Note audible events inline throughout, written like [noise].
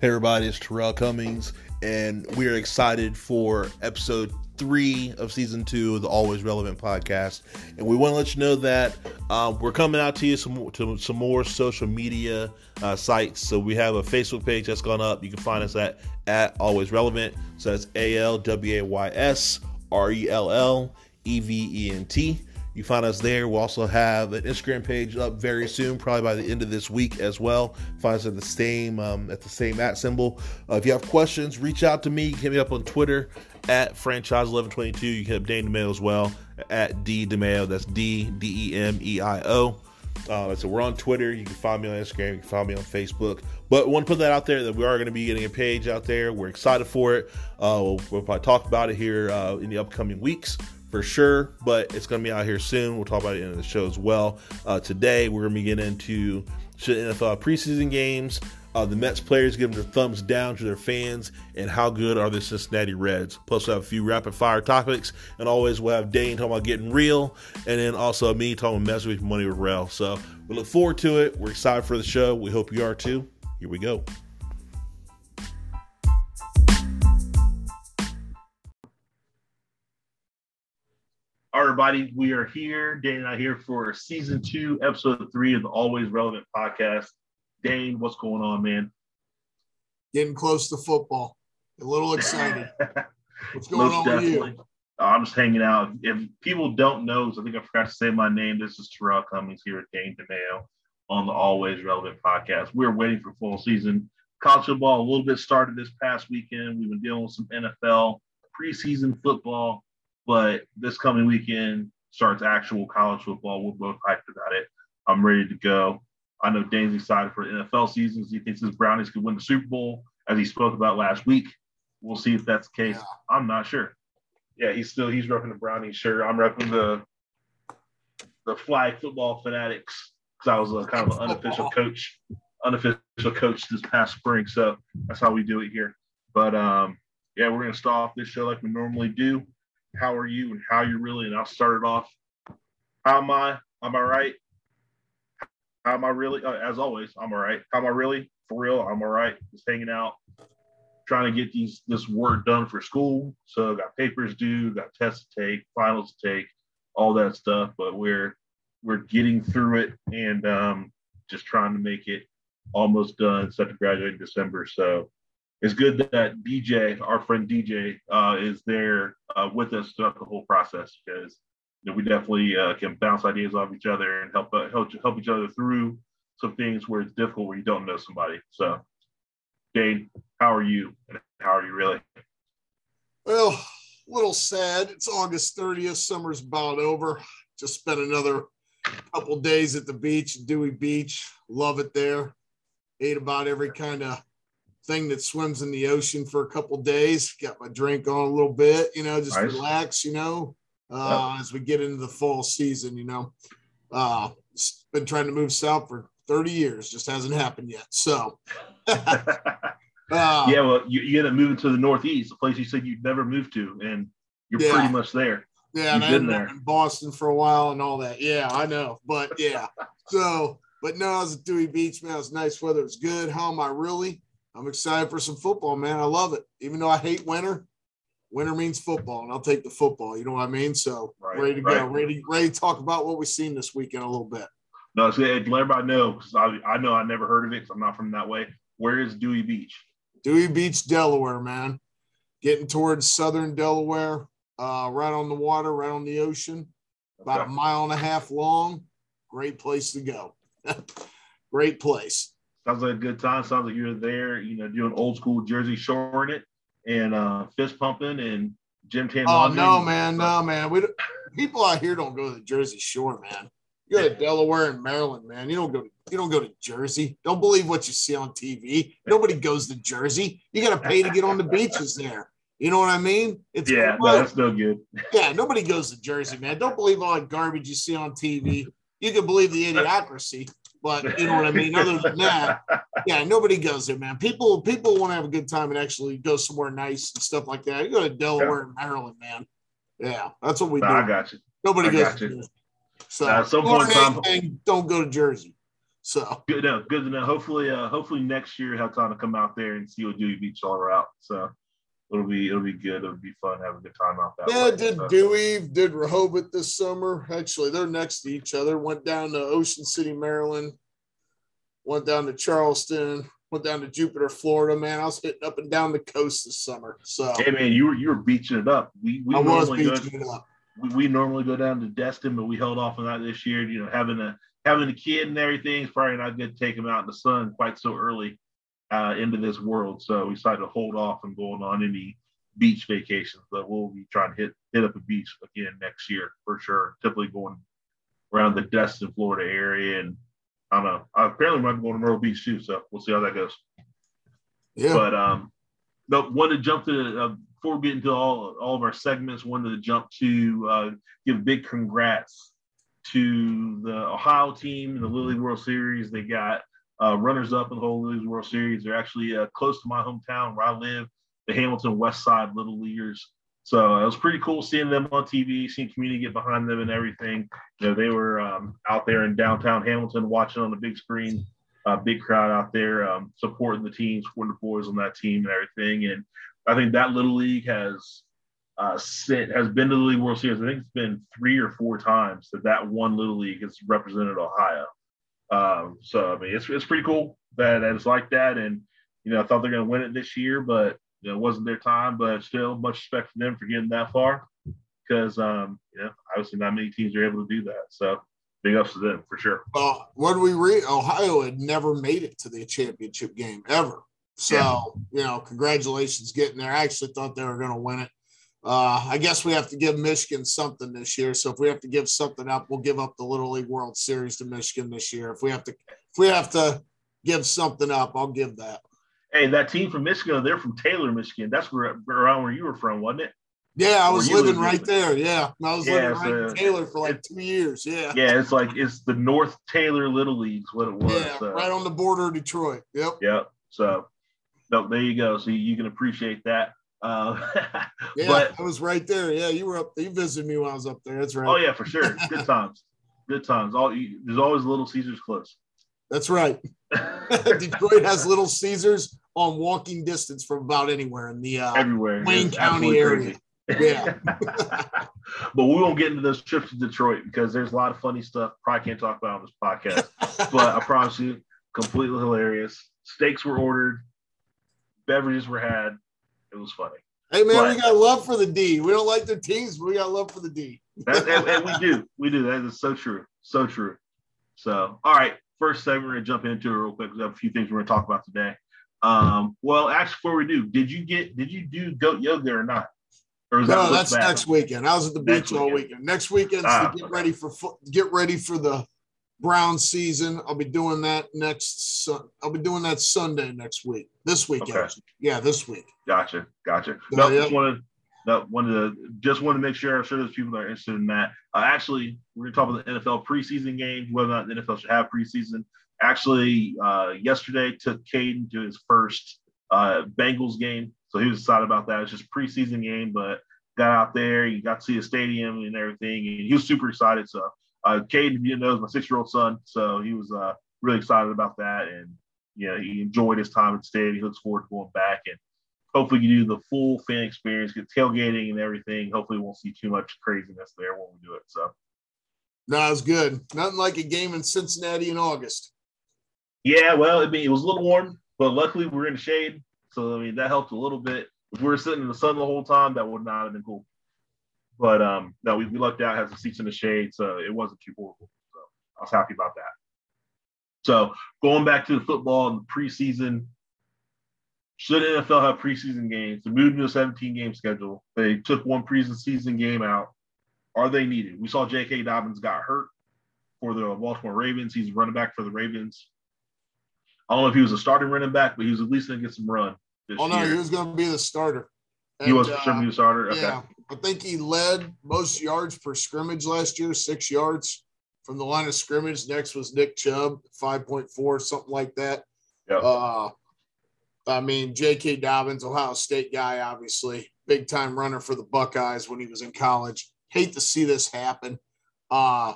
Hey, everybody, it's Terrell Cummings, and we are excited for episode three of season two of the Always Relevant podcast. And we want to let you know that uh, we're coming out to you some to some more social media uh, sites. So we have a Facebook page that's gone up. You can find us at at Always Relevant. So that's A L W A Y S R E L L E V E N T. You find us there. We'll also have an Instagram page up very soon, probably by the end of this week as well. Find us at the same um, at the same at symbol. Uh, if you have questions, reach out to me. Hit me up on Twitter at franchise1122. You can hit Dane DeMeo as well at D DeMeo. That's D D E M E I O. Uh, so we're on Twitter. You can find me on Instagram. You can find me on Facebook. But want to put that out there that we are going to be getting a page out there. We're excited for it. Uh, we'll, we'll probably talk about it here uh, in the upcoming weeks for sure, but it's going to be out here soon. We'll talk about it in the show as well. Uh, today, we're going to be getting into NFL preseason games. Uh, the Mets players giving their thumbs down to their fans, and how good are the Cincinnati Reds? Plus, we have a few rapid fire topics, and always we'll have Dane talking about getting real, and then also me talking about messing with money with Rel. So we look forward to it. We're excited for the show. We hope you are too. Here we go. All right, everybody, we are here. Dane and I here for season two, episode three of the Always Relevant podcast. Dane, what's going on, man? Getting close to football. A little excited. [laughs] What's going on definitely. with you? I'm just hanging out. If people don't know, I think I forgot to say my name. This is Terrell Cummings here at Dane DeMeo on the Always Relevant podcast. We're waiting for full season. College football a little bit started this past weekend. We've been dealing with some NFL preseason football but this coming weekend starts actual college football. We're both hyped about it. I'm ready to go. I know Dane's excited for the NFL seasons. He thinks his Brownies could win the Super Bowl, as he spoke about last week. We'll see if that's the case. Yeah. I'm not sure. Yeah, he's still he's repping the Brownies shirt. I'm repping the the flag football fanatics because I was a kind of an unofficial [laughs] coach, unofficial coach this past spring. So that's how we do it here. But um, yeah, we're gonna start off this show like we normally do how are you and how you're really. And I'll start it off. How am I? I'm I right? How am I really? Uh, as always, I'm all right. How am I really? For real, I'm all right. Just hanging out, trying to get these this work done for school. So got papers due, got tests to take, finals to take, all that stuff. But we're we're getting through it and um, just trying to make it almost done. Set to graduate in December. So it's good that DJ, our friend DJ, uh, is there uh, with us throughout the whole process because you know, we definitely uh, can bounce ideas off each other and help uh, help help each other through some things where it's difficult where you don't know somebody. So, Dane, how are you? And how are you really? Well, a little sad. It's August 30th. Summer's about over. Just spent another couple days at the beach, Dewey Beach. Love it there. Ate about every kind of thing that swims in the ocean for a couple days. Got my drink on a little bit, you know, just nice. relax, you know, uh, yep. as we get into the fall season, you know. Uh, been trying to move south for 30 years, just hasn't happened yet. So, [laughs] uh, yeah, well, you, you end up moving to the Northeast, a place you said you'd never moved to, and you're yeah. pretty much there. Yeah, You've and been there. in Boston for a while and all that. Yeah, I know, but yeah. [laughs] so, but no, I was at Dewey Beach, man. It was nice weather. It was good. How am I really? I'm excited for some football, man. I love it. Even though I hate winter, winter means football, and I'll take the football. You know what I mean? So right, ready to right. go, ready, ready to talk about what we've seen this weekend a little bit. No, let everybody know because I, I know I never heard of it because I'm not from that way. Where is Dewey Beach? Dewey Beach, Delaware, man. Getting towards southern Delaware, uh, right on the water, right on the ocean, about okay. a mile and a half long. Great place to go. [laughs] Great place sounds like a good time. Sounds like you're there, you know, doing old school Jersey shoring it and uh, fist pumping and gym tan. Oh no, man, no, man. We people out here don't go to the Jersey Shore, man. You go to Delaware and Maryland, man. You don't go. To, you don't go to Jersey. Don't believe what you see on TV. Nobody goes to Jersey. You got to pay to get on the beaches there. You know what I mean? It's yeah, no, that's no good. Yeah, nobody goes to Jersey, man. Don't believe all the garbage you see on TV. You can believe the idiocracy, but you know what I mean. Other than that, yeah, nobody goes there, man. People people want to have a good time and actually go somewhere nice and stuff like that. You go to Delaware and Maryland, man. Yeah, that's what we do. I got you. Nobody I goes. You. So at some point, anything, don't go to Jersey. So good to know. Good know. Hopefully, uh, hopefully next year have time to come out there and see what Dewey Beach all are out. So it'll be it'll be good. It'll be fun. Have a good time out there. Yeah, way, did so. Dewey, uh, did Rehoboth this summer. Actually, they're next to each other. Went down to Ocean City, Maryland. Went down to Charleston. Went down to Jupiter, Florida. Man, I was hitting up and down the coast this summer. So hey, man, you were you were beaching it up. We we I was beaching go, it up. We, we normally go down to Destin, but we held off on that this year. You know, having a having a kid and everything is probably not good to take him out in the sun quite so early uh, into this world. So we decided to hold off on going on any beach vacations, but we'll be trying to hit hit up a beach again next year for sure. Typically going around the Destin, Florida area and I don't know. I apparently might be going to Myrtle Beach too, so we'll see how that goes. Yeah. But um, but wanted to jump to uh, before we get into all all of our segments. Wanted to jump to uh, give big congrats to the Ohio team in the League World Series. They got uh, runners up in the whole League World Series. They're actually uh, close to my hometown where I live, the Hamilton West Side Little Leaguers. So it was pretty cool seeing them on TV, seeing community get behind them and everything. You know, they were um, out there in downtown Hamilton watching on the big screen, uh, big crowd out there um, supporting the team, supporting the boys on that team and everything. And I think that little league has uh, sent, has been to the League World Series. I think it's been three or four times that that one little league has represented Ohio. Um, so I mean, it's it's pretty cool that, that it's like that. And you know, I thought they're going to win it this year, but you know, it wasn't their time, but still much respect for them for getting that far because, um, you know, obviously not many teams are able to do that. So big ups to them for sure. Well, when we read Ohio had never made it to the championship game ever. So, yeah. you know, congratulations getting there. I actually thought they were going to win it. Uh, I guess we have to give Michigan something this year. So if we have to give something up, we'll give up the Little League World Series to Michigan this year. If we have to, if we have to give something up, I'll give that. Hey, that team from Michigan, they're from Taylor, Michigan. That's where around where you were from, wasn't it? Yeah, I was living right there. Yeah, I was yeah, living right in Taylor for like two years. Yeah. Yeah, it's like it's the North Taylor Little Leagues, what it was. Yeah, so. right on the border of Detroit. Yep. Yep. So, no, there you go. So you can appreciate that. Uh, [laughs] yeah, but, I was right there. Yeah, you were up. You visited me when I was up there. That's right. Oh yeah, for sure. Good times. Good times. All there's always Little Caesars close. That's right. [laughs] Detroit has Little Caesars on walking distance from about anywhere in the uh, everywhere Wayne it's County area. Yeah. [laughs] but we won't get into those trips to Detroit because there's a lot of funny stuff. Probably can't talk about on this podcast. but I promise you, completely hilarious. Steaks were ordered, beverages were had. It was funny. Hey man, but, we got love for the D. We don't like the teams, but we got love for the D. and, and we do. We do. That is so true. So true. So, all right. First segment, we're gonna jump into it real quick. We have a few things we're gonna talk about today. Um, well, actually, before we do, did you get did you do goat yoga or not? Or no, that that's next weekend. I was at the beach all weekend. Next weekend ah, to get okay. ready for get ready for the Brown season. I'll be doing that next. I'll be doing that Sunday next week. This weekend, okay. yeah, this week. Gotcha, gotcha. No, yeah. just wanted that wanted to just want to make sure I'm sure there's people that are interested in that. Uh, actually, we're gonna talk about the NFL preseason game, whether or not the NFL should have preseason actually uh, yesterday took Caden to his first uh, Bengals game, so he was excited about that. It's just preseason game, but got out there, you got to see the stadium and everything, and he was super excited. So uh, Caden, you know, is my six-year-old son, so he was uh, really excited about that, and you know, he enjoyed his time at stadium. He looks forward to going back and. Hopefully, you do the full fan experience, get tailgating and everything. Hopefully, we won't see too much craziness there when we do it. So, no, it's good. Nothing like a game in Cincinnati in August. Yeah, well, it, mean it was a little warm, but luckily we are in the shade, so I mean that helped a little bit. If we were sitting in the sun the whole time, that would not have been cool. But um, no, we, we lucked out, had the seats in the shade, so it wasn't too horrible. So I was happy about that. So going back to the football and the preseason, should NFL have preseason games? They moved to a 17 game schedule. They took one preseason game out. Are they needed? We saw J.K. Dobbins got hurt for the Baltimore Ravens. He's running back for the Ravens. I don't know if he was a starting running back, but he was at least going to get some run. oh no, year. he was going to be the starter. And, he was uh, sure the starter. Okay. Yeah, I think he led most yards per scrimmage last year, six yards from the line of scrimmage. Next was Nick Chubb, five point four, something like that. Yeah. Uh, I mean, J.K. Dobbins, Ohio State guy, obviously big time runner for the Buckeyes when he was in college. Hate to see this happen. Uh,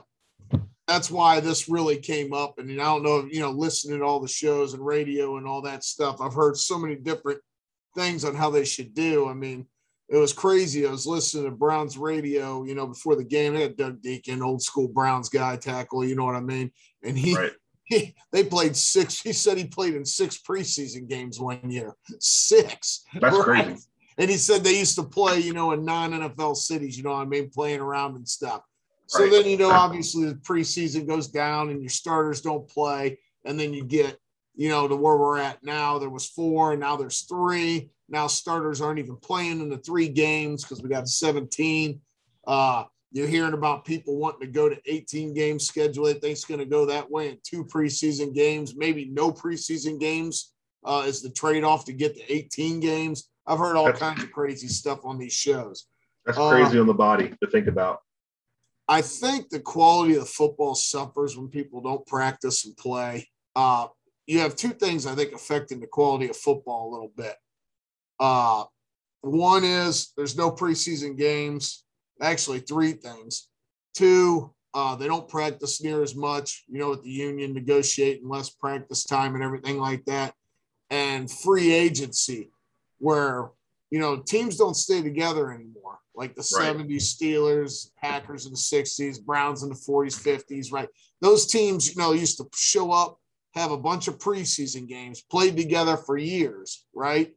that's why this really came up. And I don't know, you know, listening to all the shows and radio and all that stuff, I've heard so many different things on how they should do. I mean, it was crazy. I was listening to Browns radio, you know, before the game. They had Doug Dieken, old school Browns guy tackle, you know what I mean? And he, right. [laughs] he they played six. He said he played in six preseason games one year. Six. That's right? crazy. And he said they used to play, you know, in non NFL cities, you know what I mean, playing around and stuff. So right. then, you know, obviously the preseason goes down and your starters don't play. And then you get, you know, to where we're at now. There was four, and now there's three. Now starters aren't even playing in the three games because we got 17. Uh, you're hearing about people wanting to go to 18 games schedule. They think it's going to go that way in two preseason games, maybe no preseason games uh, is the trade off to get to 18 games. I've heard all that's, kinds of crazy stuff on these shows. That's crazy uh, on the body to think about. I think the quality of the football suffers when people don't practice and play. Uh, you have two things I think affecting the quality of football a little bit. Uh, one is there's no preseason games. Actually, three things. Two, uh, they don't practice near as much, you know, with the union negotiating less practice time and everything like that. And free agency, where, you know, teams don't stay together anymore, like the right. 70s Steelers, Packers in the 60s, Browns in the 40s, 50s, right? Those teams, you know, used to show up, have a bunch of preseason games, played together for years, right?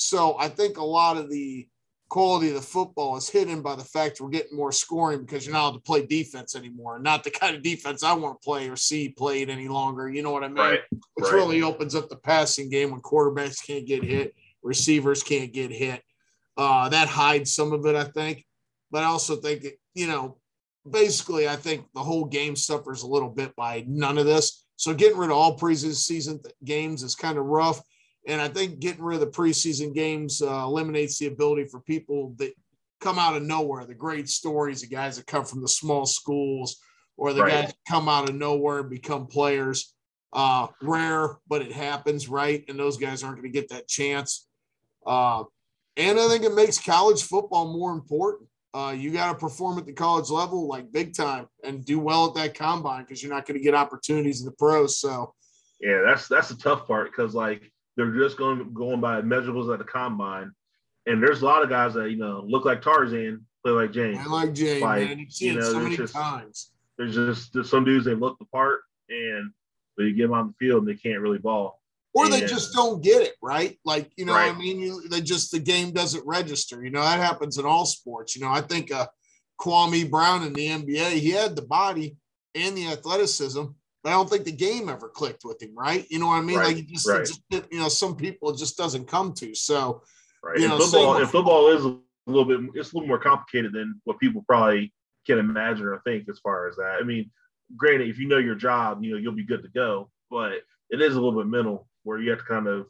So I think a lot of the quality of the football is hidden by the fact we're getting more scoring because you're not allowed to play defense anymore. Not the kind of defense I want to play or see played any longer. You know what I mean? Right. Which right. really opens up the passing game when quarterbacks can't get hit, receivers can't get hit. Uh, that hides some of it, I think. But I also think, that, you know, basically, I think the whole game suffers a little bit by none of this. So getting rid of all preseason games is kind of rough. And I think getting rid of the preseason games uh, eliminates the ability for people that come out of nowhere, the great stories, the guys that come from the small schools, or the right. guys that come out of nowhere and become players. Uh, rare, but it happens, right? And those guys aren't going to get that chance. Uh, and I think it makes college football more important. Uh, you got to perform at the college level like big time and do well at that combine because you're not going to get opportunities in the pros. So, yeah, that's that's the tough part because like they're just going going by measurables at the combine, and there's a lot of guys that you know look like Tarzan, play like James. I like James, like, man. You've seen you know, so many just, times. There's just there's some dudes they look the part, and but you get them on the field and they can't really ball. Or and, they just don't get it right. Like you know, right. I mean, you, they just the game doesn't register. You know, that happens in all sports. You know, I think uh, Kwame Brown in the NBA, he had the body and the athleticism, I don't think the game ever clicked with him, right? You know what I mean? Right, like just, right. just, you know, some people it just doesn't come to. So, right. You know, football, and football is a little bit, it's a little more complicated than what people probably can imagine or think as far as that. I mean, granted, if you know your job, you know you'll be good to go, but it is a little bit mental where you have to kind of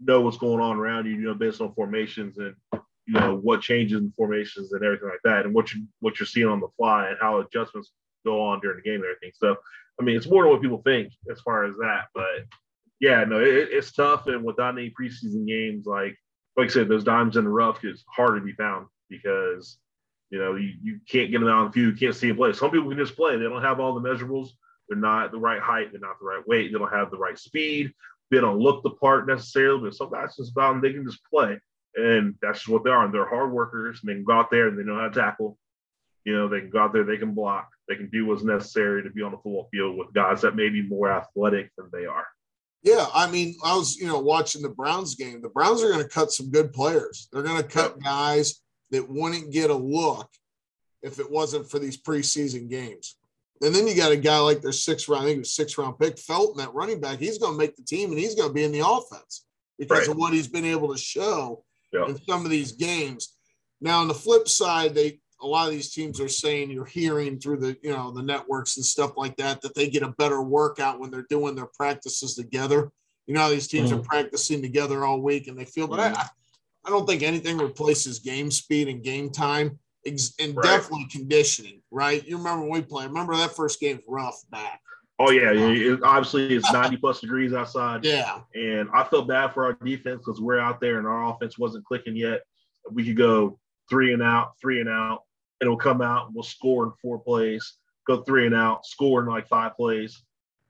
know what's going on around you, you know, based on formations and you know what changes in formations and everything like that, and what you what you're seeing on the fly and how adjustments go on during the game and everything. So I mean, it's more than what people think as far as that. But yeah, no, it, it's tough. And without any preseason games, like like I said, those dimes in the rough is hard to be found because you know you, you can't get them out on the field, you can't see them play. Some people can just play. They don't have all the measurables. They're not the right height. They're not the right weight. They don't have the right speed. They don't look the part necessarily. But some guys just about them, they can just play. And that's just what they are. And they're hard workers. And they can go out there and they know how to tackle. You know, they can go out there, they can block, they can do what's necessary to be on the football field with guys that may be more athletic than they are. Yeah, I mean, I was, you know, watching the Browns game. The Browns are going to cut some good players. They're going to cut guys that wouldn't get a look if it wasn't for these preseason games. And then you got a guy like their sixth round, I think it was six round pick, Felton, that running back. He's going to make the team and he's going to be in the offense because right. of what he's been able to show in some of these games. Now, on the flip side, they a lot of these teams are saying you're hearing through the you know the networks and stuff like that that they get a better workout when they're doing their practices together. You know, these teams mm-hmm. are practicing together all week and they feel, but mm-hmm. I, I don't think anything replaces game speed and game time and right. definitely conditioning, right? You remember when we played, remember that first game's rough back. Oh yeah, it, obviously it's [laughs] 90 plus degrees outside. Yeah. And I felt bad for our defense because we're out there and our offense wasn't clicking yet. We could go three and out, three and out, it'll come out and we'll score in four plays. go three and out, score in like five plays,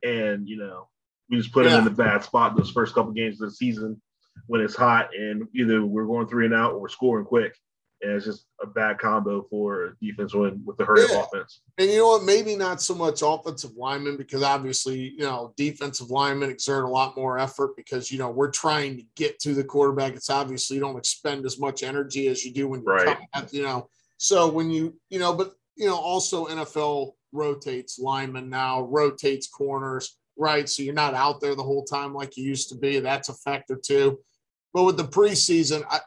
and you know we just put Yeah. him in the bad spot those first couple games of the season when it's hot, and either we're going three and out or we're scoring quick, and it's just a bad combo for defense when with the hurry Yeah. of offense. And you know what? Maybe not so much offensive linemen because obviously, you know, defensive linemen exert a lot more effort because, you know, we're trying to get to the quarterback. It's obviously you don't expend as much energy as you do when you're Right. at, you know. So when you, you know, but, you know, also NFL rotates linemen now, rotates corners, right? So you're not out there the whole time like you used to be. That's a factor too. But with the preseason, I,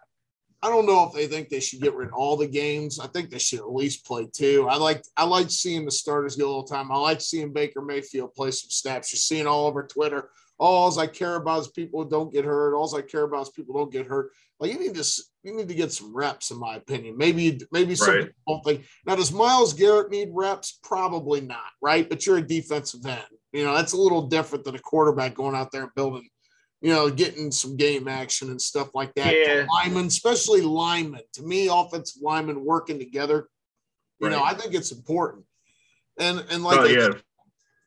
I don't know if they think they should get rid of all the games. I think they should at least play two. I like I like seeing the starters get a little time. I like seeing Baker Mayfield play some snaps. You're seeing all over Twitter. All I care about is people don't get hurt. All I care about is people don't get hurt. Like you need to you need to get some reps, in my opinion. Maybe maybe some Right. people think now does Myles Garrett need reps? Probably not, right? But you're a defensive end. You know that's a little different than a quarterback going out there and building you know, getting some game action and stuff like that. Yeah. Linemen, especially linemen, to me, offensive linemen working together, you know, I think it's important. And and like oh yeah,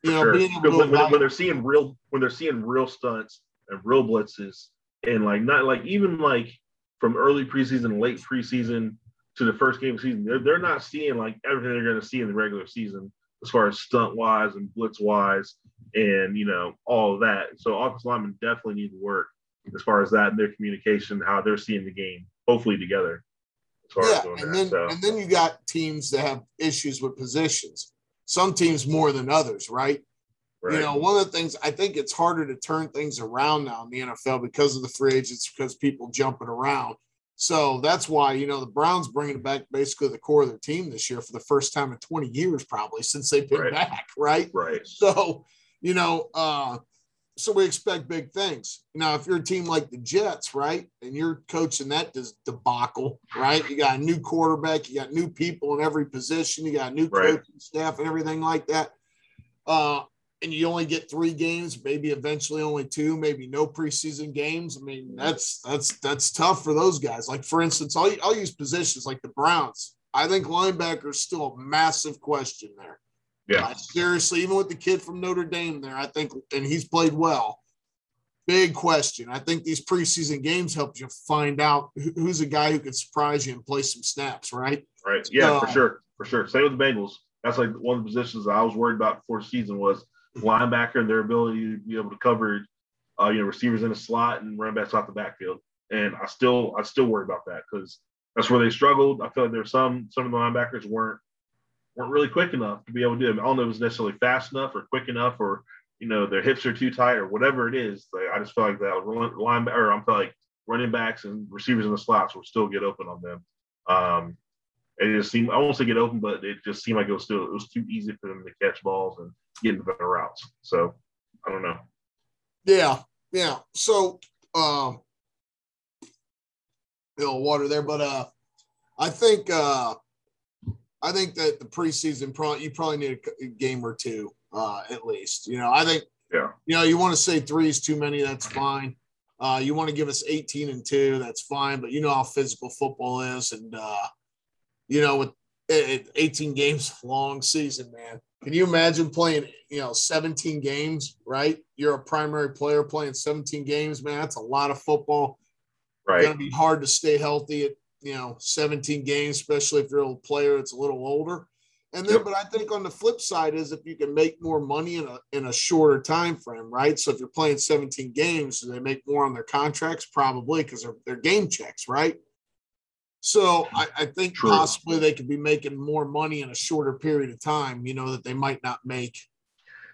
you know, sure. being able when, when they're seeing real when they're seeing real stunts and real blitzes and like not like even like from early preseason, late preseason to the first game of the season, they're, they're not seeing like everything they're going to see in the regular season as far as stunt wise and blitz wise and you know all of that. So offensive linemen definitely need to work as far as that and their communication, how they're seeing the game, hopefully together. As far yeah, and that. then so and then you got teams that have issues with positions. Some teams more than others, right? Right. You know, one of the things I think it's harder to turn things around now in the NFL because of the free agents, because people jumping around. So that's why, you know, the Browns bringing back basically the core of their team this year for the first time in 20 years, probably since they've been Right. back, right? right. So, you know, uh, so we expect big things. Now, if you're a team like the Jets, right, and you're coaching that debacle, right? You got a new quarterback, you got new people in every position, you got new Right. coaching staff and everything like that. Uh, and you only get three games, maybe eventually only two, maybe no preseason games. I mean, that's that's that's tough for those guys. Like for instance, I'll, I'll use positions like the Browns. I think linebacker is still a massive question there. Yeah. I seriously, even with the kid from Notre Dame there, I think, and he's played well. Big question. I think these preseason games help you find out who's a guy who can surprise you and play some snaps, right? Right. Yeah, for um, sure. For sure. Same with the Bengals. That's like one of the positions I was worried about before season was linebacker and their ability to be able to cover, uh, you know, receivers in the slot and run backs off the backfield. And I still, I still worry about that because that's where they struggled. I feel like there's some, some of the linebackers weren't, weren't really quick enough to be able to do it. I don't know if it was necessarily fast enough or quick enough or, you know, their hips are too tight or whatever it is. Like, I just feel like that line, or I'm like running backs and receivers in the slots will still get open on them. Um, it just seemed I won't say get open, but it just seemed like it was still it was too easy for them to catch balls and get the better routes. So I don't know. Yeah, yeah. So, um, you know, water there, but uh, I think uh, I think that the preseason probably you probably need a, a game or two uh, at least. You know, I think Yeah. You know, you want to say three is too many, that's fine. Uh, you want to give us 18 and two, that's fine. But you know how physical football is, and uh, you know, with it, Uh, 18 games [laughs] long season, man. Can you imagine playing, you know, 17 games, right? You're a primary player playing 17 games, man. That's a lot of football. Right. Going to be hard to stay healthy at, you know, 17 games, especially if you're a player that's a little older. And then, Yep. but I think on the flip side is if you can make more money in a in a shorter time frame, right? So if you're playing 17 games, do they make more on their contracts? Probably because they're, they're game checks, right? So I, I think True. possibly they could be making more money in a shorter period of time, you know, that they might not make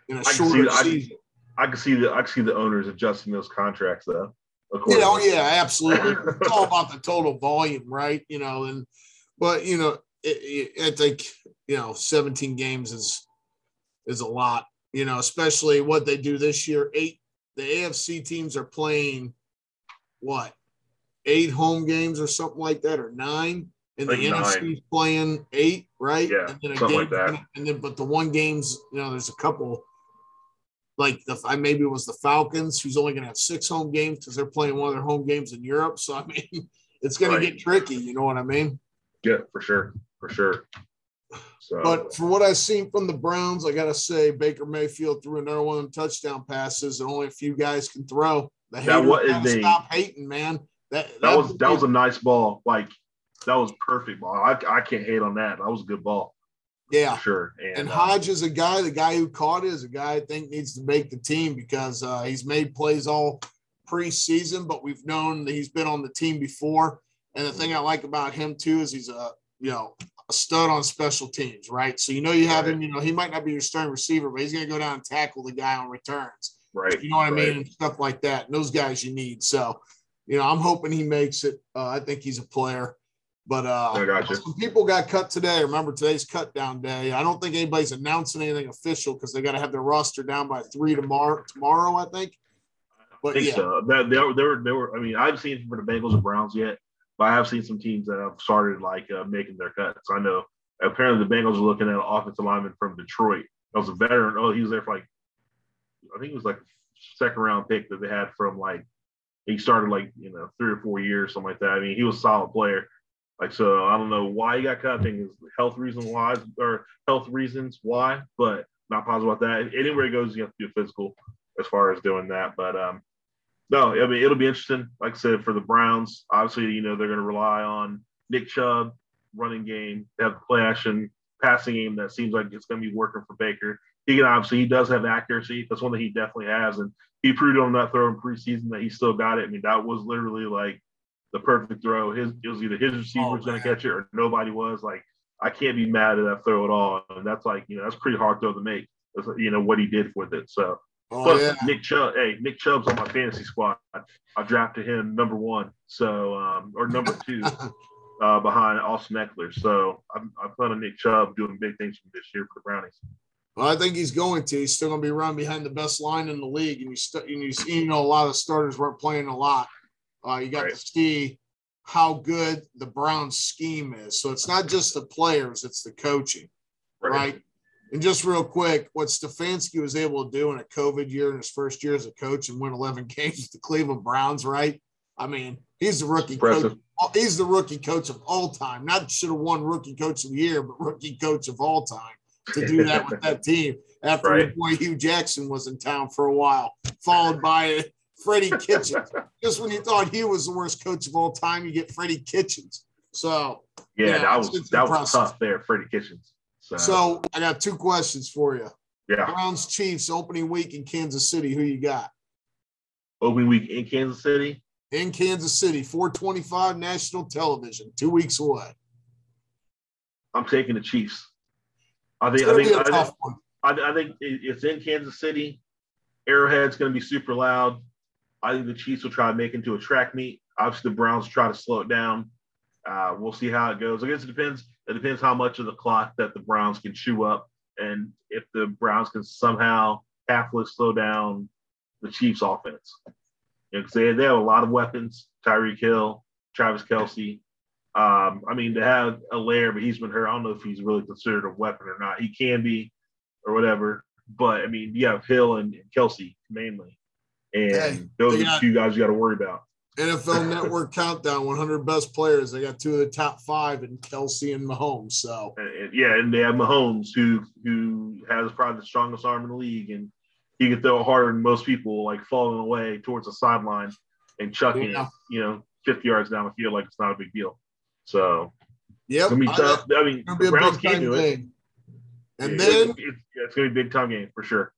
in a I shorter see season. can, I can see the I can see the owners adjusting those contracts though. You oh, know, yeah, absolutely. [laughs] it's all about the total volume, right? You know, and but you know, it, it, I think you know, 17 games is is a lot. You know, especially what they do this year. Eight the AFC teams are playing what eight home games or something like that, or nine. And the Like nine. NFC 's playing eight, right? Yeah, and then something like that. And then, but the one games, you know, there's a couple like the I maybe it was the Falcons who's only going to have six home games because they're playing one of their home games in Europe. So I mean, [laughs] it's going Right. to get tricky. You know what I mean? Yeah, for sure. For sure. So, but for what I've seen from the Browns, I gotta say Baker Mayfield threw another one of them touchdown passes that only a few guys can throw. The that was they, stop hating, man. That, that, that was that was a nice ball. Like that was perfect ball. I, I can't hate on that. That was a good ball. Yeah, sure. And, and uh, Hodge is a guy. The guy who caught it is a guy I think needs to make the team because uh, he's made plays all preseason, but we've known that he's been on the team before. And the thing I like about him too is he's a you know a stud on special teams, right? So you know you have right. him. You know he might not be your starting receiver, but he's going to go down and tackle the guy on returns. Right. You know what I right. mean? And stuff like that. And those guys you need. So you know I'm hoping he makes it. Uh, I think he's a player. But uh, some people got cut today. Remember, today's cut down day. I don't think anybody's announcing anything official because they got to have their roster down by three tomorrow. Tomorrow, I think. But I think yeah. so. That they were, they were, they were. I mean, I've seen for the Bengals and Browns yet, but I have seen some teams that have started like uh, making their cuts. I know apparently the Bengals are looking at an offensive lineman from Detroit. That was a veteran. Oh, he was there for like, I think it was like second round pick that they had from like he started like you know three or four years, something like that. I mean, he was a solid player. Like so, I don't know why he got cut. I think it's health reasons why or health reasons why, but not positive about that. Anywhere he goes, you have to do physical as far as doing that. But um, no, I mean it'll be interesting. Like I said, for the Browns, obviously you know they're going to rely on Nick Chubb running game, they have play action passing game that seems like it's going to be working for Baker. He can obviously he does have accuracy. That's one that he definitely has, and he proved on that throw in preseason that he still got it. I mean that was literally like the perfect throw. His it was either his receiver oh, was going to catch it or nobody was. Like I can't be mad at that throw at all, and that's like you know that's pretty hard throw to make. That's, you know what he did with it. So Oh, Plus, yeah. Nick Chubb. Hey, Nick Chubb's on my fantasy squad. I drafted him number one, so um, or number two, [laughs] uh, behind Austin Ekeler. So I'm, I plan on Nick Chubb doing big things from this year for the Brownies. Well, I think he's going to. He's still going to be running behind the best line in the league, and you st- and you, you know a lot of starters weren't playing a lot. Uh, you got right. to see how good the Browns scheme is. So it's not just the players; it's the coaching, right? right? And just real quick, what Stefanski was able to do in a COVID year in his first year as a coach and win 11 [laughs] games with the Cleveland Browns, right? I mean, he's the rookie coach. He's the rookie coach of all time. Not should have won rookie coach of the year, but rookie coach of all time to do that with that team after right. boy Hue Jackson was in town for a while, followed by Freddie Kitchens. Just when you thought he was the worst coach of all time, you get Freddie Kitchens. So yeah, yeah that was that was tough there, Freddie Kitchens. So, so I got two questions for you. Yeah. Browns Chiefs opening week in Kansas City. Who you got? Opening week in Kansas City. In Kansas City, 425 national television, two weeks away. I'm taking the Chiefs. I think. I think. I think, I, I think it's in Kansas City. Arrowhead's going to be super loud. I think the Chiefs will try to make it into a track meet. Obviously, the Browns try to slow it down. Uh, we'll see how it goes. I guess it depends. It depends how much of the clock that the Browns can chew up, and if the Browns can somehow halfway slow down the Chiefs' offense. Because you know, they, they have a lot of weapons: Tyreek Hill, Travis Kelce. Um, I mean, to have Helaire, but he's been hurt. I don't know if he's really considered a weapon or not. He can be, or whatever. But I mean, you have Hill and Kelce mainly, and hey, those are the two guys you got to worry about. NFL [laughs] Network countdown 100 best players. They got two of the top five in Kelce and Mahomes. So and, yeah, and they have Mahomes who who has probably the strongest arm in the league, and he can throw harder than most people, like falling away towards the sideline and chucking yeah. it, you know, 50 yards down the field like it's not a big deal. So yeah, it's gonna be tough. I, I mean, the Browns can do it. And then it's, it's, gonna be a big time game for sure.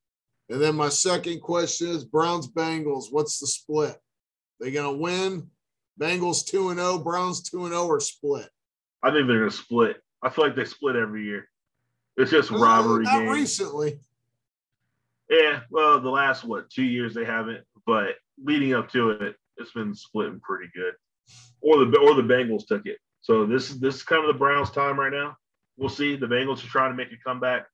And then my second question is Browns Bengals. What's the split? They gonna win? Bengals two and zero, oh, Browns two and zero, oh, or split? I think they're gonna split. I feel like they split every year. It's just uh, rivalry. Not game. recently. Yeah, well, the last what two years they haven't, but leading up to it, it's been splitting pretty good. Or the or the Bengals took it. So this is this is kind of the Browns' time right now. We'll see. The Bengals are trying to make a comeback.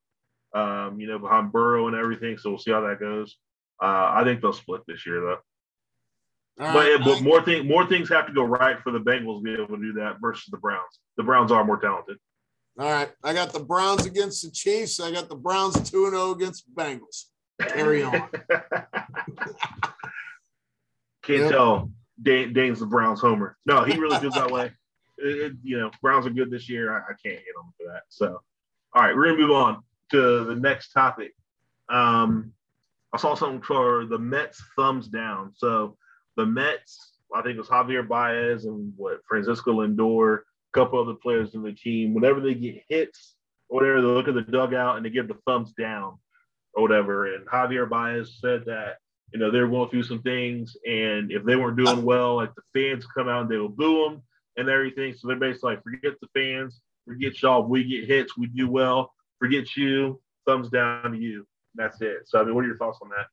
Um, you know, behind Burrow and everything. So we'll see how that goes. Uh, I think they'll split this year though but right. but more thing more things have to go right for the Bengals to be able to do that versus the Browns. The Browns are more talented. All right, I got the Browns against the Chiefs. I got the Browns two and zero oh against Bengals. Carry on. [laughs] Can't yep. tell. Dane, Dane's the Browns homer. No, he really feels that way. It, you know, Browns are good this year. I, I, can't hit him for that. So All right, we're gonna move on to the next topic. Um, I saw something for the Mets thumbs down. So the Mets, I think it was Javier Baez and what Francisco Lindor, a couple other players in the team. Whenever they get hits or whatever, they look at the dugout and they give the thumbs down or whatever. And Javier Baez said that you know they're going through some things, and if they weren't doing well, like the fans come out and they will boo them and everything. So they're basically like, forget the fans, forget y'all. We get hits, we do well. Forget you, thumbs down to you. That's it. So I mean, what are your thoughts on that?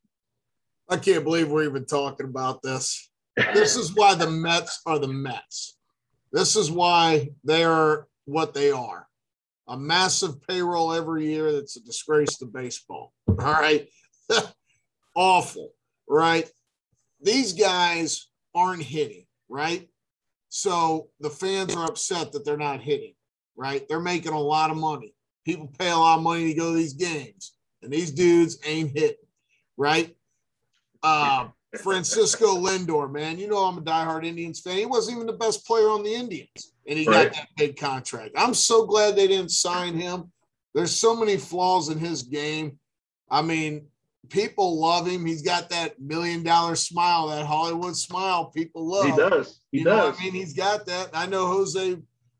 I can't believe we're even talking about this. This is why the Mets are the Mets. This is why they are what they are. A massive payroll every year that's a disgrace to baseball. [laughs] All right. [laughs] Awful, right? These guys aren't hitting, right? So the fans are upset that they're not hitting, right? They're making a lot of money. People pay a lot of money to go to these games, and these dudes ain't hitting, right? Uh, [laughs] Francisco Lindor, man, you know I'm a diehard Indians fan. He wasn't even the best player on the Indians, and he right. got that big contract. I'm so glad they didn't sign him. There's so many flaws in his game. I mean, people love him. He's got that million dollar smile, that Hollywood smile. People love. He does. He you does. I mean, he's got that. I know Jose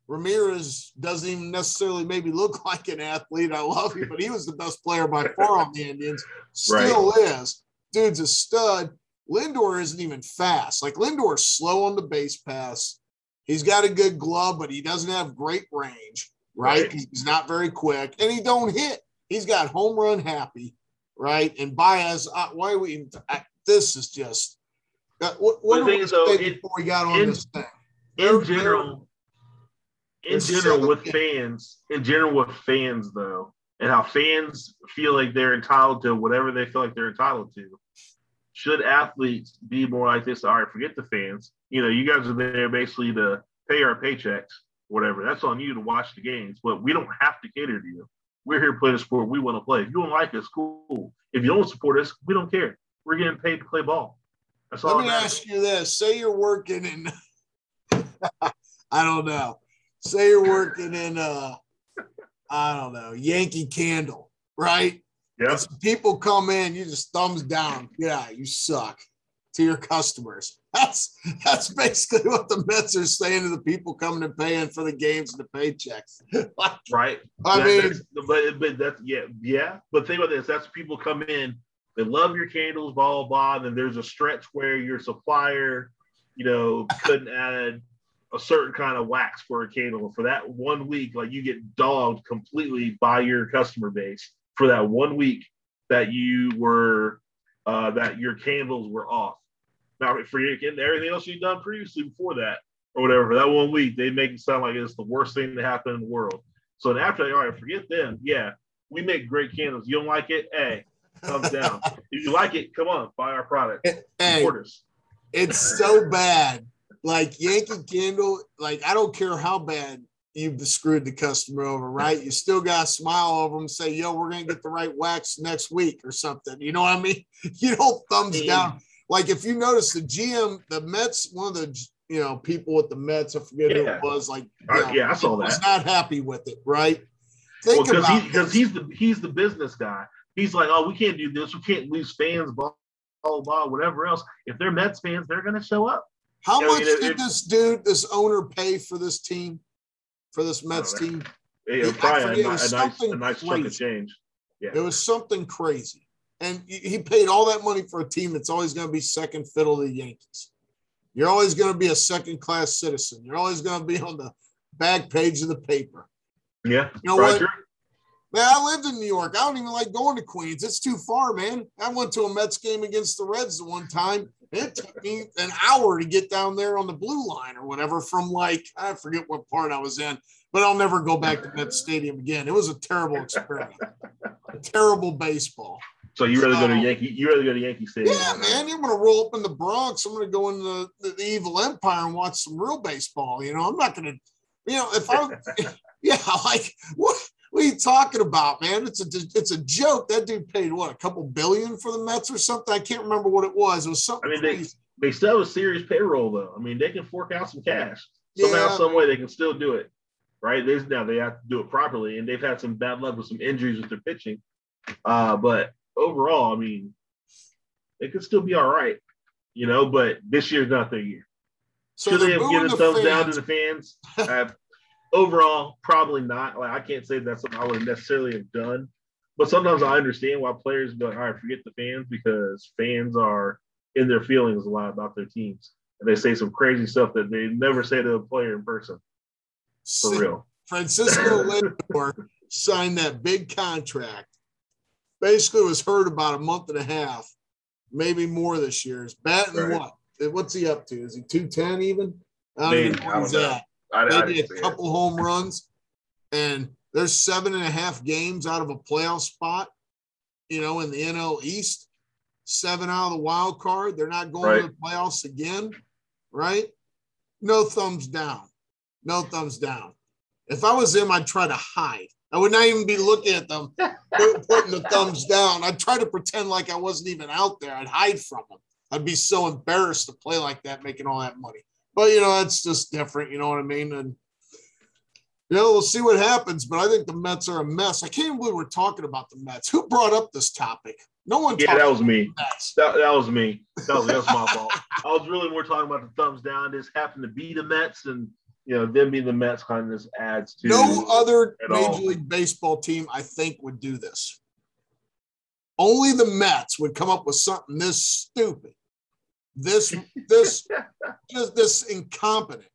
Ramirez doesn't even necessarily maybe look [laughs] like an athlete. I love him, but he was the best player by [laughs] far on the Indians. Still right. is. Dude's a stud. Lindor isn't even fast. Like Lindor's slow on the base pass. He's got a good glove, but he doesn't have great range, right? right. He's not very quick, and he don't hit. He's got home run happy, right? And Baez, uh, why are we? Uh, this is just. Uh, what what thing is, though, before we got on in, this thing? In general, in general, with fans, in general, with fans though, and how fans feel like they're entitled to whatever they feel like they're entitled to should athletes be more like this? All right, forget the fans. You know, you guys are there basically to pay our paychecks, whatever. That's on you to watch the games, but we don't have to cater to you. We're here to play the sport we want to play. If you don't like us, cool. If you don't support us, we don't care. We're getting paid to play ball. That's all. Let me ask you this: Say you're working in, [laughs] I don't know. Say you're working in, uh, I don't know, Yankee Candle, right? Yes. People come in, you just thumbs down. Yeah, you suck to your customers. [laughs] That's that's basically what the Mets are saying to the people coming and paying for the games and the paychecks. [laughs] like, right. I that, mean, but but that's yeah yeah. But think about this: that's people come in, they love your candles, blah blah blah. Then there's a stretch where your supplier, you know, couldn't add a certain kind of wax for a candle for that one week. Like you get dogged completely by your customer base for that one week that you were uh, that your candles were off. Now for and everything else you've done previously before that or whatever, for that one week, they make it sound like it's the worst thing to happen in the world. So then after, all right, forget them. Yeah, we make great candles. You don't like it? Hey, thumbs down. [laughs] if you like it, come on, buy our product. Hey, it's so bad. Like Yankee Candle, like I don't care how bad you've screwed the customer over, right? You still got to smile over them and say, yo, we're going to get the right wax next week or something. You know what I mean? [laughs] You don't thumbs down. Like if you notice the GM, the Mets, one of the, you know, people with the Mets, I forget yeah. who it was, like, uh, yeah, I saw that. Was not happy with it, right? Think well, because he, he's the he's the business guy. He's like, oh, we can't do this. We can't lose fans, blah, blah, blah, whatever else. If they're Mets fans, they're going to show up. How you much know, did this dude, this owner, pay for this team? for this Mets team. Probably a, a, nice, a nice chunk of change. Yeah. It was something crazy. And he paid all that money for a team that's always going to be second fiddle to the Yankees. You're always going to be a second class citizen. You're always going to be on the back page of the paper. Yeah. You know what? Man, I lived in New York. I don't even like going to Queens. It's too far, man. I went to a Mets game against the Reds the one time. It took me an hour to get down there on the blue line or whatever from like, I forget what part I was in, but I'll never go back to that stadium again. It was a terrible experience. [laughs] terrible baseball. So you rather go to Yankee? You rather go to Yankee Stadium? Yeah, man. You're going to roll up in the Bronx. I'm going to go in the, the, the, evil empire and watch some real baseball. You know, I'm not going to. You know, if I, [laughs] [laughs] yeah, like what? What are you talking about, man? It's a it's a joke. That dude paid what a couple billion for the Mets or something. I can't remember what it was. It was something. I mean, they, they still have a serious payroll though. I mean, they can fork out some cash somehow, yeah. some way. They can still do it. right? They now they have to do it properly, and they've had some bad luck with some injuries with their pitching. Uh, but overall, I mean, it could still be all right, you know. But this year's not their year. So Should they have given the thumbs fans. down to the fans? [laughs] uh, overall, probably not. Like I can't say that's something I would necessarily have done. But sometimes I understand why players go, all right, forget the fans because fans are in their feelings a lot about their teams. And they say some crazy stuff that they never say to a player in person. For real. Francisco [laughs] Lindor signed that big contract. Basically was hurt about a month and a half, maybe more this year. Is batting right. what? What's he up to? Is he 210 even? I don't Maybe, even know he's at. Maybe a couple it. home runs. And there's seven and a half games out of a playoff spot, you know, in the NL East, seven out of the wild card. They're not going right. to the playoffs again, right? No thumbs down. No thumbs down. If I was him, I'd try to hide. I would not even be looking at them, putting the thumbs down. I'd try to pretend like I wasn't even out there. I'd hide from them. I'd be so embarrassed to play like that, making all that money. But you know, that's just different. You know what I mean? And you know, we'll see what happens. But I think the Mets are a mess. I can't believe we're talking about the Mets. Who brought up this topic? No one. Yeah, that was me. That, that was me. That was, that was my fault. I was really more talking about the thumbs down. This happened to be the Mets, and you know, them being the Mets kind of just adds to. No other Major all. League Baseball team, I think, would do this. Only the Mets would come up with something this stupid, this this [laughs] just this incompetent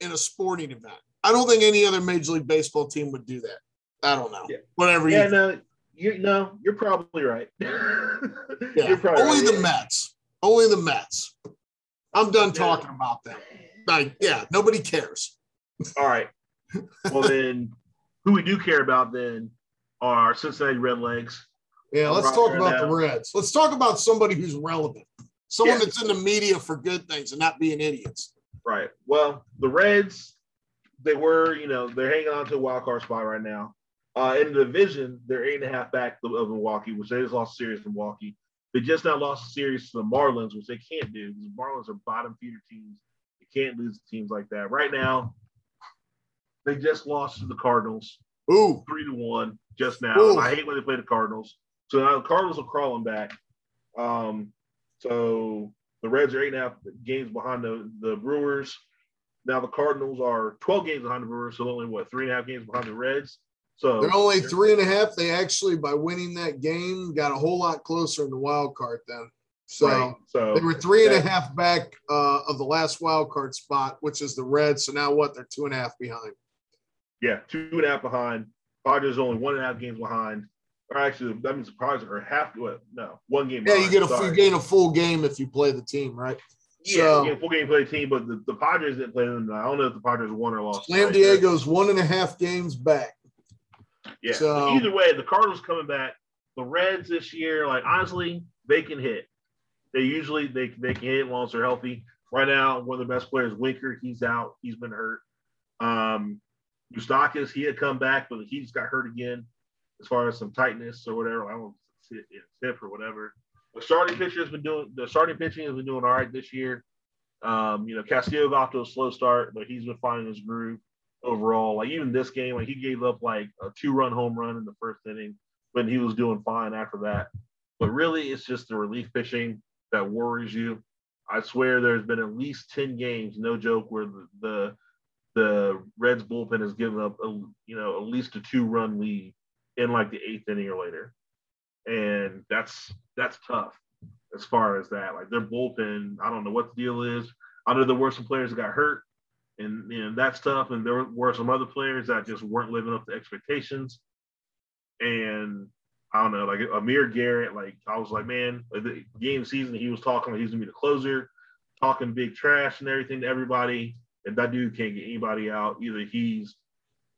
in a sporting event. I don't think any other Major League Baseball team would do that. I don't know. Yeah. Whatever. Yeah, you no, you no, you're probably right. [laughs] yeah. Probably Only right. the Mets. Only the Mets. I'm done talking about them. Like, yeah, nobody cares. All right. Well [laughs] then, who we do care about then are Cincinnati Redlegs. Yeah, let's talk about now. the Reds. Let's talk about somebody who's relevant. Someone that's in the media for good things and not being idiots. Right. Well, the Reds they were, you know, they're hanging on to a wild card spot right now. Uh, in the division, they're eight and a half back of Milwaukee, which they just lost series to Milwaukee. They just now lost a series to the Marlins, which they can't do because the Marlins are bottom feeder teams. You can't lose teams like that. Right now, they just lost to the Cardinals. Ooh. Three to one just now. Ooh. I hate when they play the Cardinals. So now the Cardinals are crawling back. Um, so the Reds are eight and a half games behind the, the Brewers. Now the Cardinals are 12 games behind the Brewers, so only what three and a half games behind the Reds. So they're only three and a half. They actually, by winning that game, got a whole lot closer in the wild card then. So, right. so they were three and a half back uh, of the last wild card spot, which is the Reds. So now what? They're two and a half behind. Yeah, two and a half behind. Padres only one and a half games behind. Or actually, that means the Padres are half. What? No, one game. Yeah, behind. you get a you gain a full game if you play the team, right? Yeah, so, full game play team, but the, the Padres didn't play them. I don't know if the Padres won or lost. San Diego's one and a half games back. Yeah. So, either way, the Cardinals coming back. The Reds this year, like honestly, they can hit. They usually they they can hit once they're healthy. Right now, one of the best players, Winker, he's out. He's been hurt. Um, Moustakas, he had come back, but he just got hurt again as far as some tightness or whatever. I don't know, hip or whatever. The starting pitcher has been doing the starting pitching has been doing all right this year. Um, you know, Castillo got to a slow start, but he's been finding his groove overall. Like even this game, like he gave up like a two-run home run in the first inning, but he was doing fine after that. But really, it's just the relief pitching that worries you. I swear, there's been at least ten games, no joke, where the the, the Reds bullpen has given up, a, you know, at least a two-run lead in like the eighth inning or later and that's that's tough as far as that. Like their bullpen, I don't know what the deal is. I know there were some players that got hurt, and you know, that's tough. And there were some other players that just weren't living up to expectations. And I don't know, like Amir Garrett, like I was like, man, like the game season, he was talking like he's gonna be the closer, talking big trash and everything to everybody. And that dude can't get anybody out. Either he's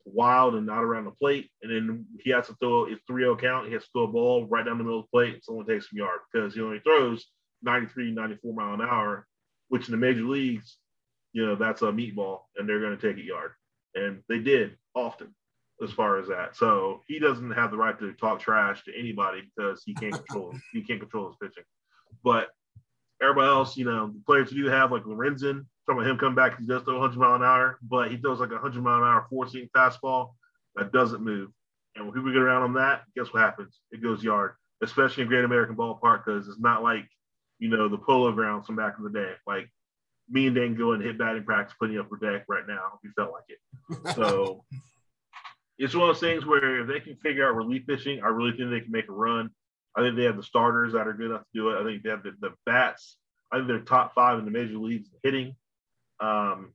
wild and not around the plate. And then he has to throw a 3 0 count. He has to throw a ball right down the middle of the plate. and Someone takes him yard because he only throws 93, 94 mile an hour, which in the major leagues, you know, that's a meatball and they're to take a yard. And they did often as far as that. So he doesn't have the right to talk trash to anybody because he can't control he can't control his pitching. But everybody else, you know, the players you do have like Lorenzen, talking about him coming back, he does throw 100 mile an hour, but he throws like a 100 mile an hour four seam fastball that doesn't move. And when people get around on that, guess what happens? It goes yard, especially in Great American Ballpark, because it's not like, you know, the polo grounds from back in the day. Like me and Dan go and hit batting practice, putting up for deck right now if you felt like it. So it's one of those things where if they can figure out relief pitching, I really think they can make a run. I think they have the starters that are good enough to do it. I think they have the, the bats. I think they're top five in the major leagues hitting. Um,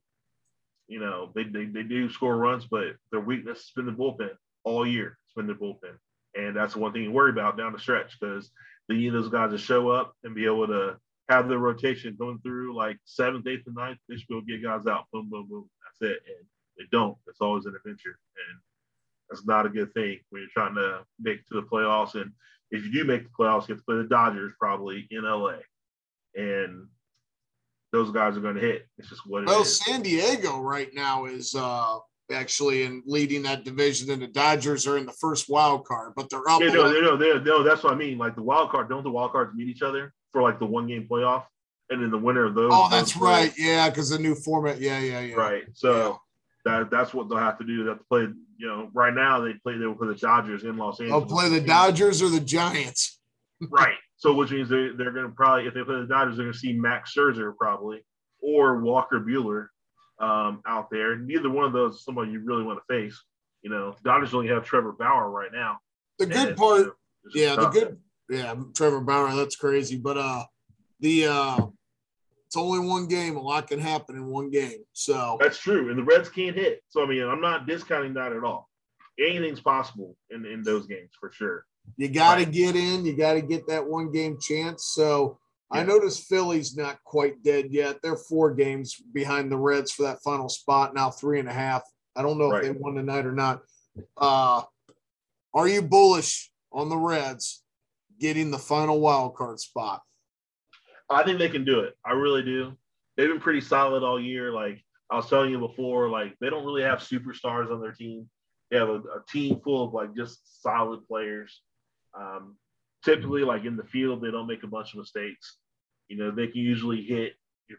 you know, they, they, they do score runs, but their weakness has been the bullpen all year. It's been the bullpen. And that's the one thing you worry about down the stretch because they need those guys to show up and be able to have the rotation going through like seventh, eighth, and ninth. They should to get guys out. Boom, boom, boom. That's it. And they don't. It's always an adventure. And that's not a good thing when you're trying to make it to the playoffs. And if you do make the playoffs, you have to play the Dodgers probably in LA. And those guys are going to hit. It's just what it well, is. San Diego right now is uh, actually in leading that division, and the Dodgers are in the first wild card, but they're up. Yeah, no, no, no, no, that's what I mean. Like the wild card, don't the wild cards meet each other for like the one game playoff? And then the winner of those. Oh, that's right. Yeah, because the new format. Yeah, yeah, yeah. Right. So. That that's what they'll have to do. They have to play. You know, right now they play. They will play the Dodgers in Los Angeles. They'll play the Dodgers or the Giants. [laughs] right. So which means they they're going to probably if they play the Dodgers, they're going to see Max Scherzer probably or Walker Buehler um, out there. Neither one of those is somebody you really want to face. You know, Dodgers only have Trevor Bauer right now. The good and, part, you know, yeah, the good, yeah, Trevor Bauer, that's crazy. But uh, the uh, it's only one game. A lot can happen in one game. So that's true, and the Reds can't hit. So I mean, I'm not discounting that at all. Anything's possible in in those games for sure. You got to right. get in. You got to get that one game chance. So yeah. I noticed Philly's not quite dead yet. They're four games behind the Reds for that final spot now, three and a half. I don't know right. if they won tonight or not. Uh, are you bullish on the Reds getting the final wild card spot? I think they can do it. I really do. They've been pretty solid all year. Like I was telling you before, like they don't really have superstars on their team. They have a, a team full of like just solid players. Um, typically, like in the field, they don't make a bunch of mistakes. You know, they can usually hit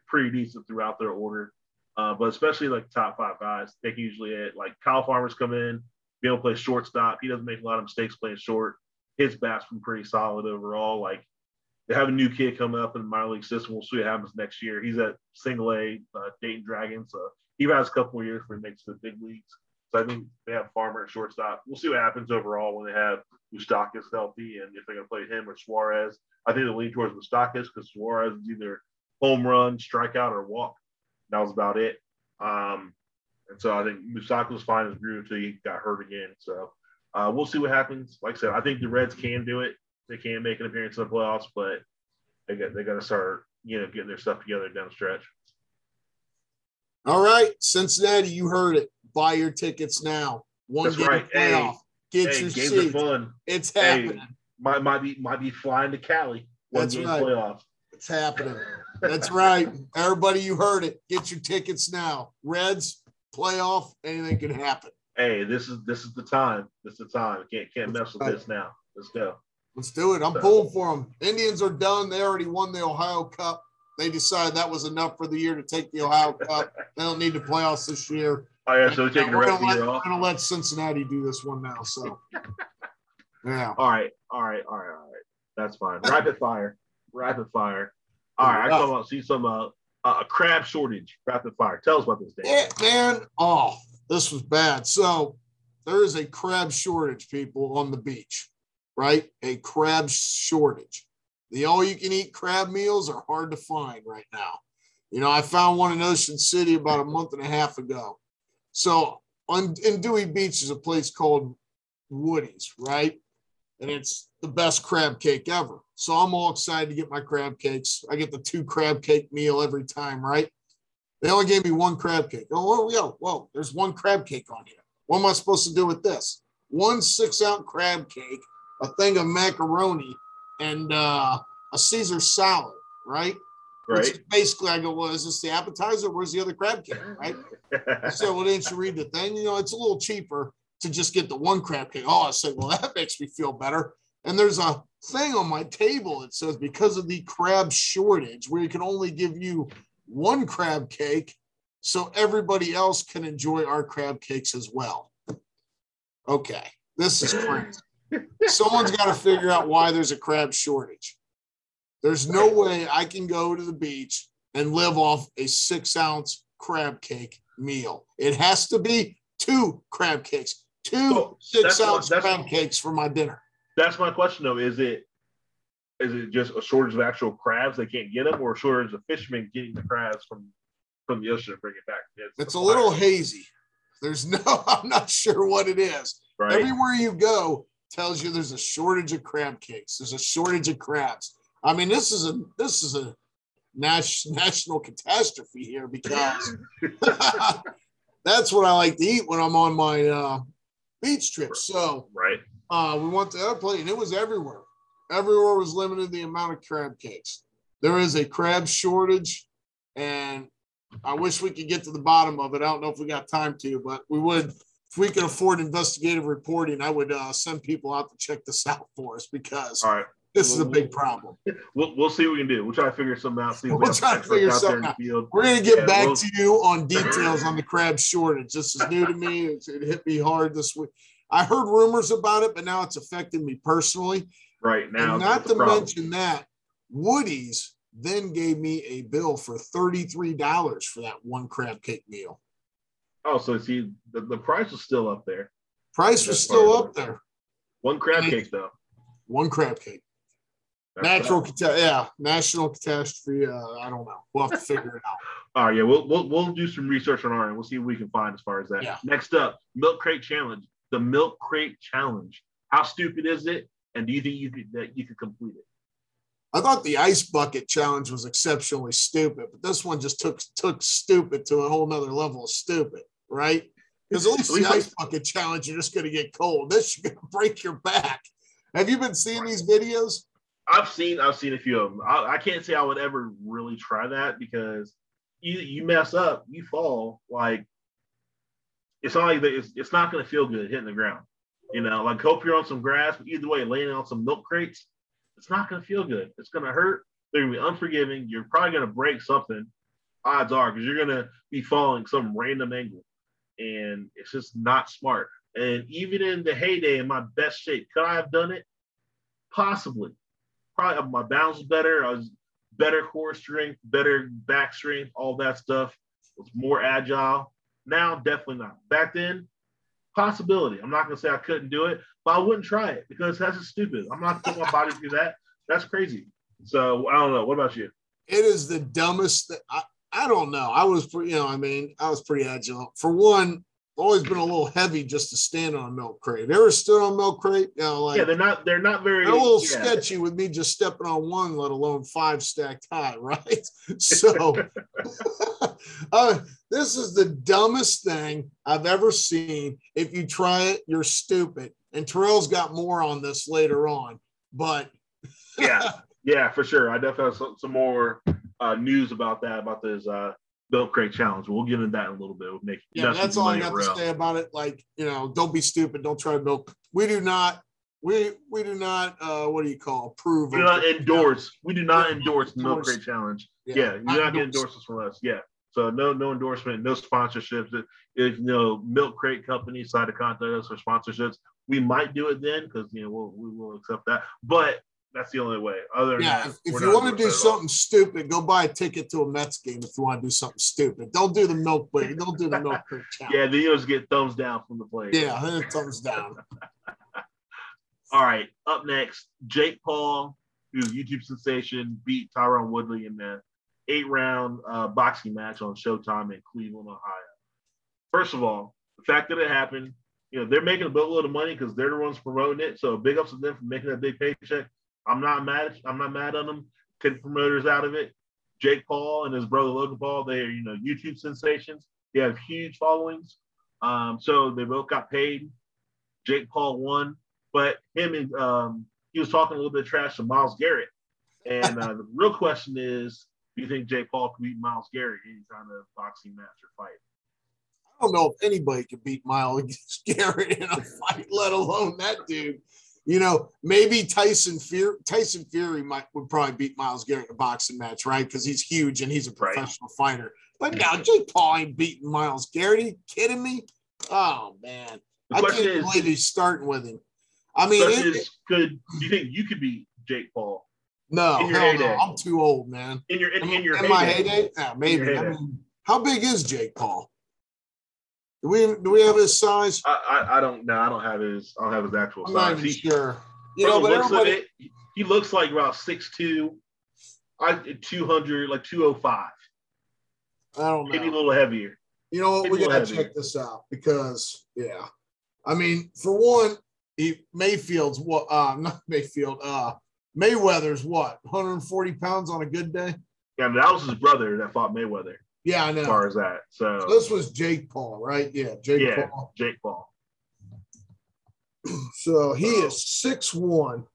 pretty decent throughout their order. Uh, but especially like top five guys, they can usually hit. Like Kyle Farmer's come in, be able to play shortstop. He doesn't make a lot of mistakes playing short. His bat's been pretty solid overall. Like they have a new kid coming up in the minor league system. We'll see what happens next year. He's at single A, uh, Dayton Dragons. So he has a couple years before he makes the big leagues. So I think they have Farmer at shortstop. We'll see what happens overall when they have Moustakas healthy and if they're going to play him or Suarez. I think they lean towards Moustakas because Suarez is either home run, strikeout, or walk. That was about it. Um, and so I think Moustakas was fine as grew until he got hurt again. So uh, we'll see what happens. Like I said, I think the Reds can do it. They can make an appearance in the playoffs, but they got they got to start you know getting their stuff together down the stretch. All right, Cincinnati, you heard it. Buy your tickets now. One That's game right. playoff. Hey, Get hey, your games seats. Are fun. It's happening. Hey, might might be might be flying to Cali. One That's right. Playoff. It's happening. That's right. Everybody, you heard it. Get your tickets now. Reds playoff. Anything can happen. Hey, this is this is the time. This is the time. Can't can't mess with this now. Let's go. Let's do it. I'm pulling for them. Indians are done. They already won the Ohio Cup. They decided that was enough for the year to take the Ohio Cup. They don't need the playoffs this year. Oh yeah, so they're taking the rest of the year off. We're gonna let Cincinnati do this one now. So [laughs] yeah. All right, all right, all right, all right. That's fine. Rapid fire, rapid fire. All right, I come out see some uh, a crab shortage. Rapid fire. Tell us about this. day. Yeah, man. Oh, this was bad. So there is a crab shortage, people, on the beach. Right, a crab shortage. The all-you-can-eat crab meals are hard to find right now. You know, I found one in Ocean City about a month and a half ago. So on in Dewey Beach is a place called Woody's, right? And it's the best crab cake ever. So I'm all excited to get my crab cakes. I get the two crab cake meal every time, right? They only gave me one crab cake. Oh, whoa, whoa, there's one crab cake on here. What am I supposed to do with this? One six ounce crab cake, a thing of macaroni, and uh, a Caesar salad, right? Right. basically, I go, well, is this the appetizer? Where's the other crab cake? Right. I said, well, didn't you read the thing? You know, it's a little cheaper to just get the one crab cake. Oh, I said, well, that makes me feel better. And there's a thing on my table that says because of the crab shortage, where you can only give you one crab cake so everybody else can enjoy our crab cakes as well. Okay, this is [laughs] crazy. Someone's got to figure out why there's a crab shortage. There's no way I can go to the beach and live off a six ounce crab cake meal. It has to be two crab cakes, two Well, six that's what- ounce that's- crab cakes for my dinner. That's my question though. Is it is it just a shortage of actual crabs they can't get them, or a shortage of fishermen getting the crabs from from the ocean and bring it back? It's a little hazy. There's no, [laughs] I'm not sure what it is. right. Everywhere you go tells you there's a shortage of crab cakes. There's a shortage of crabs. I mean, this is a this is a [laughs] national catastrophe here because [laughs] that's what I like to eat when I'm on my uh, beach trip. So right. uh, we went to that place and it was everywhere. Everywhere was limited the amount of crab cakes. There is a crab shortage, and I wish we could get to the bottom of it. I don't know if we got time to, but we would. If we could afford investigative reporting, I would uh, send people out to check this out for us because All right. this is a big problem. We'll, we'll see what we can do. We'll try to figure something out. See we We'll have try to experts figure out there in something the out. field. We're gonna get Yeah, back we'll- to you on details on the crab shortage. This is new to me. It's, it hit me hard this week. I heard rumors about it, but now it's affecting me personally. Right now, and not to problem. mention that Woody's then gave me a bill for $33 for that one crab cake meal. Oh, so see, the, the price was still up there. Price was That's still up there. One crab Yeah. cake though. One crab cake. That's Natural, cata- yeah, national catastrophe. Uh, I don't know. We'll have to figure it out. [laughs] All right, yeah, we'll, we'll we'll do some research on our end. We'll see what we can find as far as that. Yeah. Next up, milk crate challenge. The milk crate challenge. How stupid is it? And do you think you could that you could complete it? I thought the ice bucket challenge was exceptionally stupid, but this one just took took stupid to a whole nother level of stupid, right? Because at least [laughs] the ice bucket challenge, you're just going to get cold. This you're going to break your back. Have you been seeing these videos? I've seen I've seen a few of them. I, I can't say I would ever really try that because you you mess up, you fall. Like it's not like it's, it's not going to feel good hitting the ground. You know, like hope you're on some grass, but either way, laying on some milk crates, it's not going to feel good. It's going to hurt. They're going to be unforgiving. You're probably going to break something. Odds are because you're going to be falling some random angle, and it's just not smart. And even in the heyday, in my best shape, could I have done it? Possibly probably my balance was better. I was better core strength, better back strength, all that stuff. Was more agile. Now, definitely not. Back then, possibility. I'm not gonna say I couldn't do it, but I wouldn't try it because that's just stupid. I'm not putting my body through that. That's crazy. So I don't know. What about you? It is the dumbest. Th- I, I don't know. I was, you know, I mean, I was pretty agile. For one, always been a little heavy just to stand on a milk crate. Ever stood on a milk crate? You know, like yeah, they're not. They're not very. they're a little yeah. sketchy with me just stepping on one, let alone five stacked high, [laughs] right? So [laughs] [laughs] uh, this is the dumbest thing I've ever seen. If you try it, you're stupid. And Terrell's got more on this later on, but yeah, yeah, for sure. I definitely have some, some more uh, news about that about this uh, milk crate challenge. We'll get into that in a little bit. We'll make yeah, invest that's all I got to say about it. Like, you know, don't be stupid. Don't try to milk. We do not. We we do not. Uh, what do you call approve? We do not endorse. We do not endorse the milk crate challenge. Yeah, Yeah, you're not getting endorse. endorsements from us. Yeah. So no, no endorsement, no sponsorships. If if, you know milk crate companies decide to contact us for sponsorships, we might do it then because you know we'll, we will accept that. But that's the only way. Other than Yeah, that, if, if you want to do something stupid, go buy a ticket to a Mets game. If you want to do something stupid, don't do the milk crate. Don't do the milk crate [laughs] challenge. yeah, then you just get thumbs down from the players. Yeah, thumbs down. [laughs] All right. Up next, Jake Paul, who's YouTube sensation, beat Tyron Woodley in the eight round uh, boxing match on Showtime in Cleveland, Ohio. First of all, the fact that it happened, you know, they're making a boatload of money because they're the ones promoting it. So big ups to them for making that big paycheck. I'm not mad. I'm not mad on them. Take promoters out of it. Jake Paul and his brother Logan Paul, they are, you know, YouTube sensations. They have huge followings. Um, so they both got paid. Jake Paul won, but him and um, he was talking a little bit of trash to Myles Garrett. And uh, the real question is, do you think Jake Paul can beat Myles Garrett in any kind of boxing match or fight? I don't know if anybody can beat Myles [laughs] Garrett in a fight, let alone that dude. You know, maybe Tyson Fury, Tyson Fury might would probably beat Myles Garrett in a boxing match, right? Because he's huge and he's a professional right. fighter. But now Jake Paul ain't beating Myles Garrett. Are you kidding me? Oh man, the I can't believe he's starting with him. I mean, it, is, could do you think you could beat Jake Paul? No, hell no. I'm too old, man. In your in, in your in heyday. my heyday, yeah, maybe. I mean, how big is Jake Paul? Do we do we have his size? I, I, I don't know. I don't have his. I don't have his actual I'm size. Not even he, sure. You know, but everybody, it, he looks like about six two, I two hundred like two oh five. I don't know. Maybe a little heavier. You know what? We gotta heavier. check this out because yeah, I mean, for one, he Mayfield's what? Uh, [laughs] not Mayfield. Uh, Mayweather's what? 140 pounds on a good day. Yeah, that was his brother that fought Mayweather. Yeah, I know. As far as that, so, so this was Jake Paul, right? Yeah, Jake yeah, Paul. Jake Paul. [clears throat] So he uh-huh. is six one,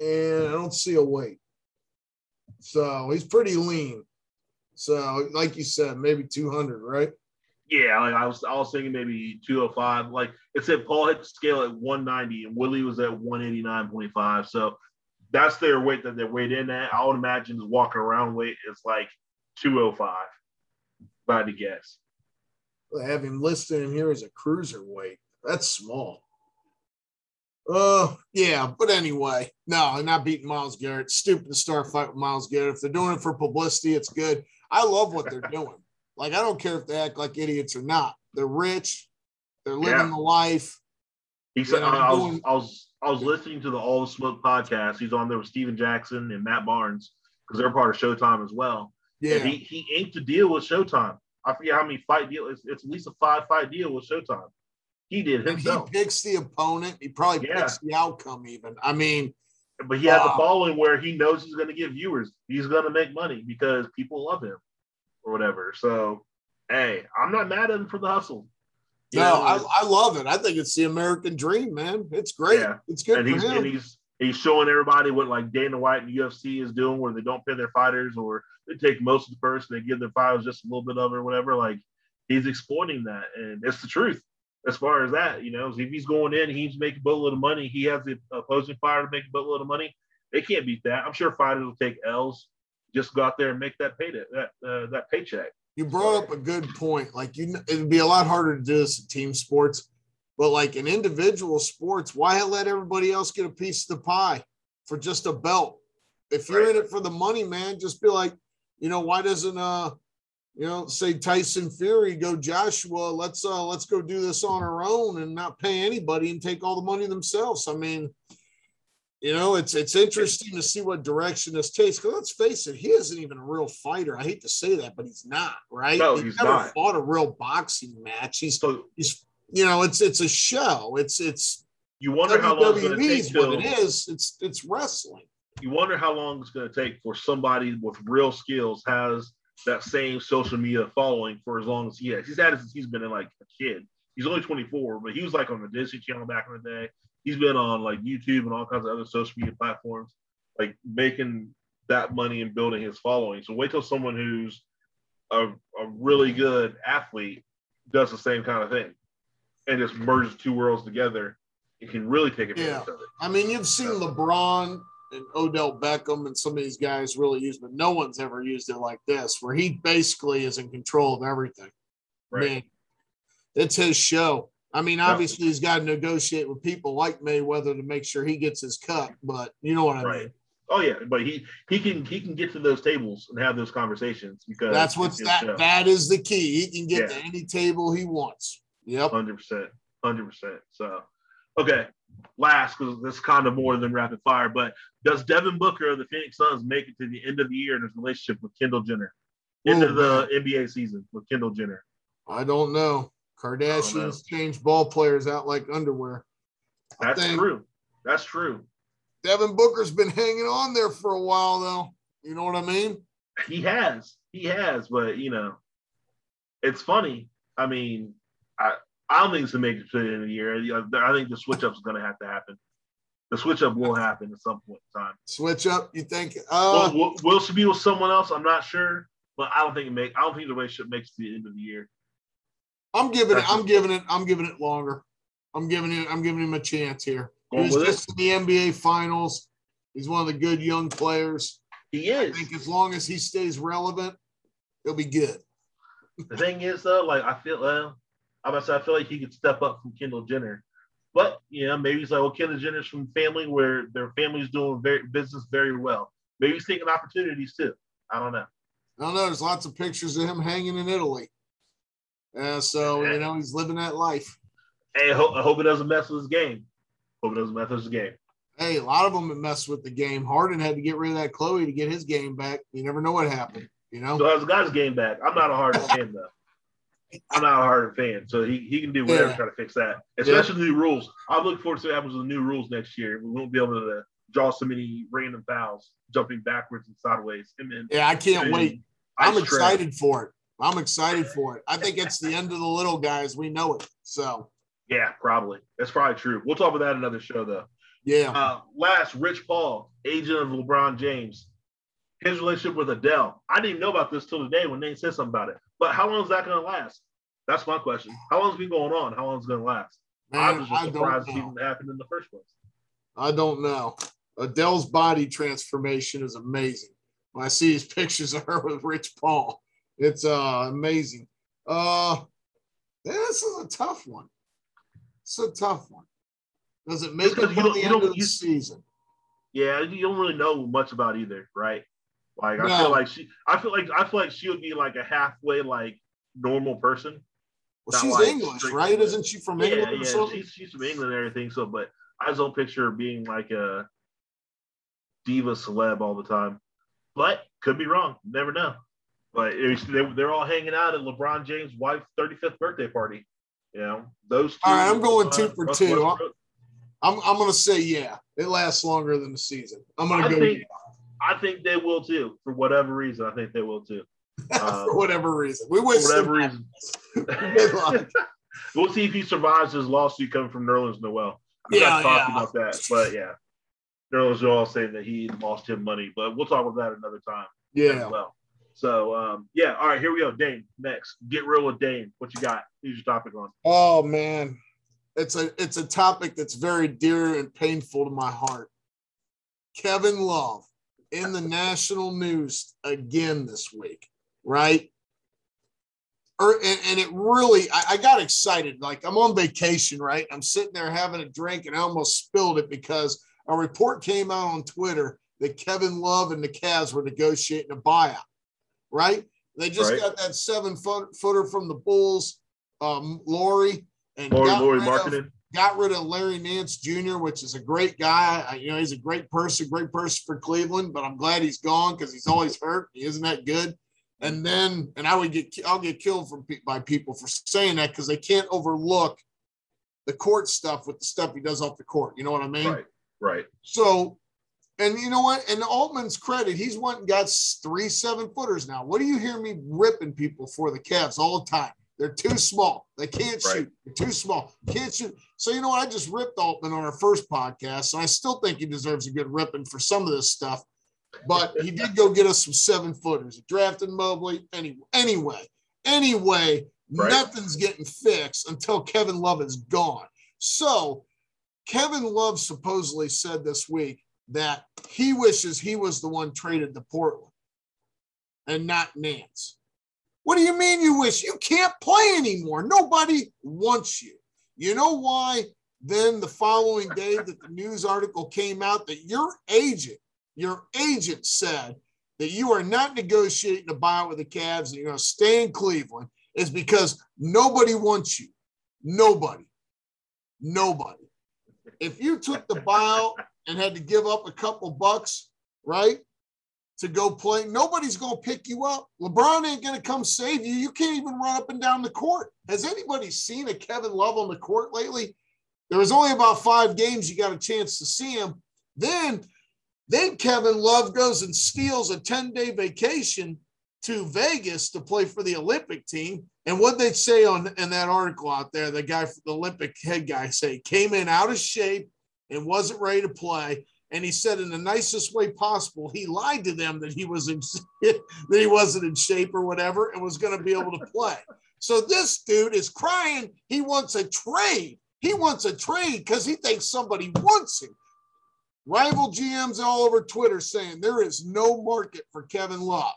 and I don't see a weight. So he's pretty lean. So, like you said, maybe 200, right? Yeah, like I was, I was thinking maybe 205. Like it said, Paul hit the scale at 190, and Woodley was at 189.5. So that's their weight that they're weighed in at. I would imagine the walking around weight is like 205. If I had to guess. I have him listed in here as a cruiserweight. That's small. Uh, yeah, but anyway, no, I'm not beating Myles Garrett. Stupid to start fight with Myles Garrett. If they're doing it for publicity, it's good. I love what they're [laughs] doing. Like, I don't care if they act like idiots or not. They're rich. They're living yeah. the life. He said, I, was, doing, I was, I was listening to the All the Smoke podcast. He's on there with Stephen Jackson and Matt Barnes because they're part of Showtime as well. Yeah, and he he inked a deal with Showtime. I forget how many fight deal. It's, it's at least a five fight deal with Showtime. He did himself. he picks the opponent. He probably yeah. picks the outcome. Even I mean, but he has uh, a following where he knows he's going to get viewers. He's going to make money because people love him or whatever. So, hey, I'm not mad at him for the hustle. You no, I, I love it. I think it's the American dream, man. It's great. Yeah. It's good and for he's, him. And he's he's showing everybody what like Dana White and UFC is doing, where they don't pay their fighters or they take most of the purse, and they give their fighters just a little bit of it or whatever. Like he's exploiting that, and it's the truth as far as that. You know, if he's going in, he's making a boatload of money. He has the opposing fighter to make a boatload of money. They can't beat that. I'm sure fighters will take L's. Just go out there and make that pay that uh, that paycheck. You brought up a good point. Like you, it'd be a lot harder to do this in team sports, but like in individual sports, why let everybody else get a piece of the pie for just a belt? If you're right. in it for the money, man, just be like, you know, why doesn't uh, you know, say Tyson Fury, go Joshua, let's uh let's go do this on our own and not pay anybody and take all the money themselves. I mean, you know, it's it's interesting to see what direction this takes. Because let's face it, he isn't even a real fighter. I hate to say that, but he's not, right? No, he's, he's never not. fought a real boxing match. He's so, he's you know, it's it's a show. It's it's you wonder how long it's going to take. What it is, it's it's wrestling. You wonder how long it's going to take for somebody with real skills has that same social media following for as long as he has. He's had it since he's been in like a kid. He's only 24, but he was like on the Disney Channel back in the day he's been on like YouTube and all kinds of other social media platforms, like making that money and building his following. So wait till someone who's a, a really good athlete does the same kind of thing and just merges two worlds together. It can really take advantage yeah. of it. I mean, you've seen LeBron and Odell Beckham and some of these guys really use, but no one's ever used it like this, where he basically is in control of everything. Right. I mean, it's his show. I mean, obviously, he's got to negotiate with people like Mayweather to make sure he gets his cut, but you know what I right. mean. Oh yeah, but he he can he can get to those tables and have those conversations because that's what's that show. that is the key. He can get yeah. to any table he wants. Yep, hundred percent, hundred percent. So, okay, last because this is kind of more than rapid fire, but does Devin Booker of the Phoenix Suns make it to the end of the year in his relationship with Kendall Jenner? End Ooh, of the. NBA season with Kendall Jenner. I don't know. Kardashians change ball players out like underwear. That's true. That's true. Devin Booker's been hanging on there for a while, though. You know what I mean? He has. He has, but you know, it's funny. I mean, I I don't think it's going to make it to the end of the year. I think the switch up is going to have to happen. The switch up will happen at some point in time. Switch up? You think? Uh, will, will she be with someone else? I'm not sure, but I don't think it make. I don't think the relationship makes it to the end of the year. I'm giving it. I'm giving it. I'm giving it longer. I'm giving it. I'm giving him a chance here. Going he was just it. in the NBA Finals. He's one of the good young players. He is. I think as long as he stays relevant, he'll be good. the thing is, though, like I feel, well, Gonna say I feel like he could step up from Kendall Jenner, but you know, maybe he's like, well, Kendall Jenner's from family where their family's doing very business very well. Maybe he's taking opportunities too. I don't know. I don't know. There's lots of pictures of him hanging in Italy. Uh, so you know he's living that life. Hey, I hope, I hope it doesn't mess with his game. Hope it doesn't mess with his game. Hey, a lot of them have messed with the game. Harden had to get rid of that Chloe to get his game back. You never know what happened. You know. So as a guy's game back, I'm not a Harden fan though. I'm not a Harden fan, so he, he can do whatever yeah. to try to fix that. Especially yeah. the new rules. I look forward to what happens with the new rules next year. We won't be able to draw so many random fouls, jumping backwards and sideways. And then, yeah, I can't wait. I'm excited for it. I'm excited for it. I think it's the end of the little guys. We know it. So yeah, probably. That's probably true. We'll talk about that another show though. Yeah. Uh, last, Rich Paul, agent of LeBron James, his relationship with Adele. I didn't even know about this till today when Nate said something about it. But how long is that going to last? That's my question. How long has been going on? How long is it going to last? Man, I was just surprised it even happened in the first place. I don't know. Adele's body transformation is amazing. When I see these [laughs] pictures of her with Rich Paul, it's uh, amazing. Uh, this is a tough one. It's a tough one. Does it make it don't, the end of the you, season? Yeah, you don't really know much about either, right? Like I feel like she, I feel like I feel like she would be like a halfway like normal person. Well, she's like English, right? Isn't she from England? Yeah, yeah, she's, she's from England and everything. So, but I just don't picture her being like a diva celeb all the time. But could be wrong. Never know. But was, they're all hanging out at LeBron James' wife's 35th birthday party. You know, those two. All right, I'm going two for two. I'm, I'm going to say, yeah, it lasts longer than the season. I'm going to go. Think, I think they will too. For whatever reason, I think they will too. [laughs] Um, for whatever reason. We wish whatever reason. [laughs] we'll see if he survives his lawsuit coming from Nerlens Noel. I'm yeah, not talking yeah. about that, but yeah. Nerlens Noel saying that he lost him money, but we'll talk about that another time. Yeah. well. So um, yeah, all right, here we go. Dame next. Get real with Dame. What you got? Who's your topic on? Oh man, it's a it's a topic that's very dear and painful to my heart. Kevin Love in the national news again this week, right? Or, er, and, and it really, I, I got excited. Like I'm on vacation, right? I'm sitting there having a drink and I almost spilled it because a report came out on Twitter that Kevin Love and the Cavs were negotiating a buyout right? They just right. got that seven foot, footer from the Bulls, um, Lauri, and Lauri rid of, got rid of Larry Nance Jr., which is a great guy. I, you know, he's a great person, great person for Cleveland, but I'm glad he's gone because he's always hurt. He isn't that good. And then, and I would get, I'll get killed from by people for saying that because they can't overlook the court stuff with the stuff he does off the court. You know what I mean? Right. Right. So and you know what? And Altman's credit, he's went and got three seven footers now. What do you hear me ripping people for the Cavs all the time? They're too small. They can't right. shoot. They're too small. Can't shoot. So you know what? I just ripped Altman on our first podcast, and I still think he deserves a good ripping for some of this stuff. But he did go get us some seven footers. He drafted Mobley. Anyway, anyway, anyway, right. nothing's getting fixed until Kevin Love is gone. So Kevin Love supposedly said this week that he wishes he was the one traded to Portland and not Nance. What do you mean you wish? You can't play anymore. Nobody wants you. You know why? Then the following day that the news article came out that your agent, your agent said that you are not negotiating a buyout with the Cavs and you're going to stay in Cleveland is because nobody wants you. Nobody. Nobody. If you took the buyout and had to give up a couple bucks, right? To go play. Nobody's going to pick you up. LeBron ain't going to come save you. You can't even run up and down the court. Has anybody seen a Kevin Love on the court lately? There was only about five games you got a chance to see him. Then, then Kevin Love goes and steals a 10 day vacation to Vegas to play for the Olympic team. And what they say on in that article out there, the guy, the Olympic head guy, say came in out of shape, and wasn't ready to play. And he said in the nicest way possible, he lied to them that he was in, [laughs] that he wasn't in shape or whatever and was going to be able to play. So this dude is crying. He wants a trade. He wants a trade because he thinks somebody wants him. Rival GMs all over Twitter saying there is no market for Kevin Love.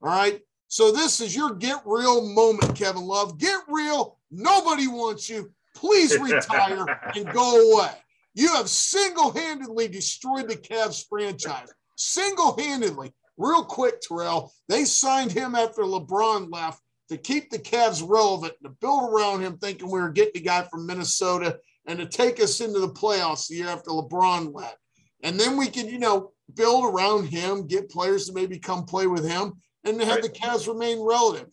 All right. So this is your get real moment, Kevin Love. Get real. Nobody wants you. Please [laughs] retire and go away. You have single handedly destroyed the Cavs franchise. Single handedly. Real quick, Terrell, they signed him after LeBron left to keep the Cavs relevant, to build around him, thinking we were getting a guy from Minnesota and to take us into the playoffs the year after LeBron left. And then we can, you know, build around him, get players to maybe come play with him, and have right. the Cavs remain relevant.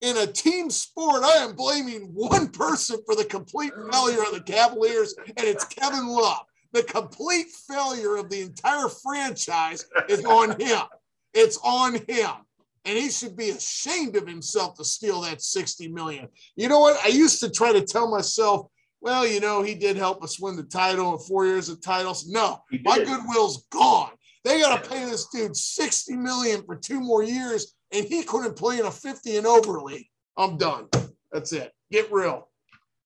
In a team sport, I am blaming one person for the complete failure of the Cavaliers, and it's Kevin Love. The complete failure of the entire franchise is on him. It's on him. And he should be ashamed of himself to steal that 60 million. You know what? I used to try to tell myself, well, you know, he did help us win the title in four years of titles. No, my goodwill's gone. They got to pay this dude 60 million for two more years, and he couldn't play in a 50 and over league. I'm done. That's it. Get real.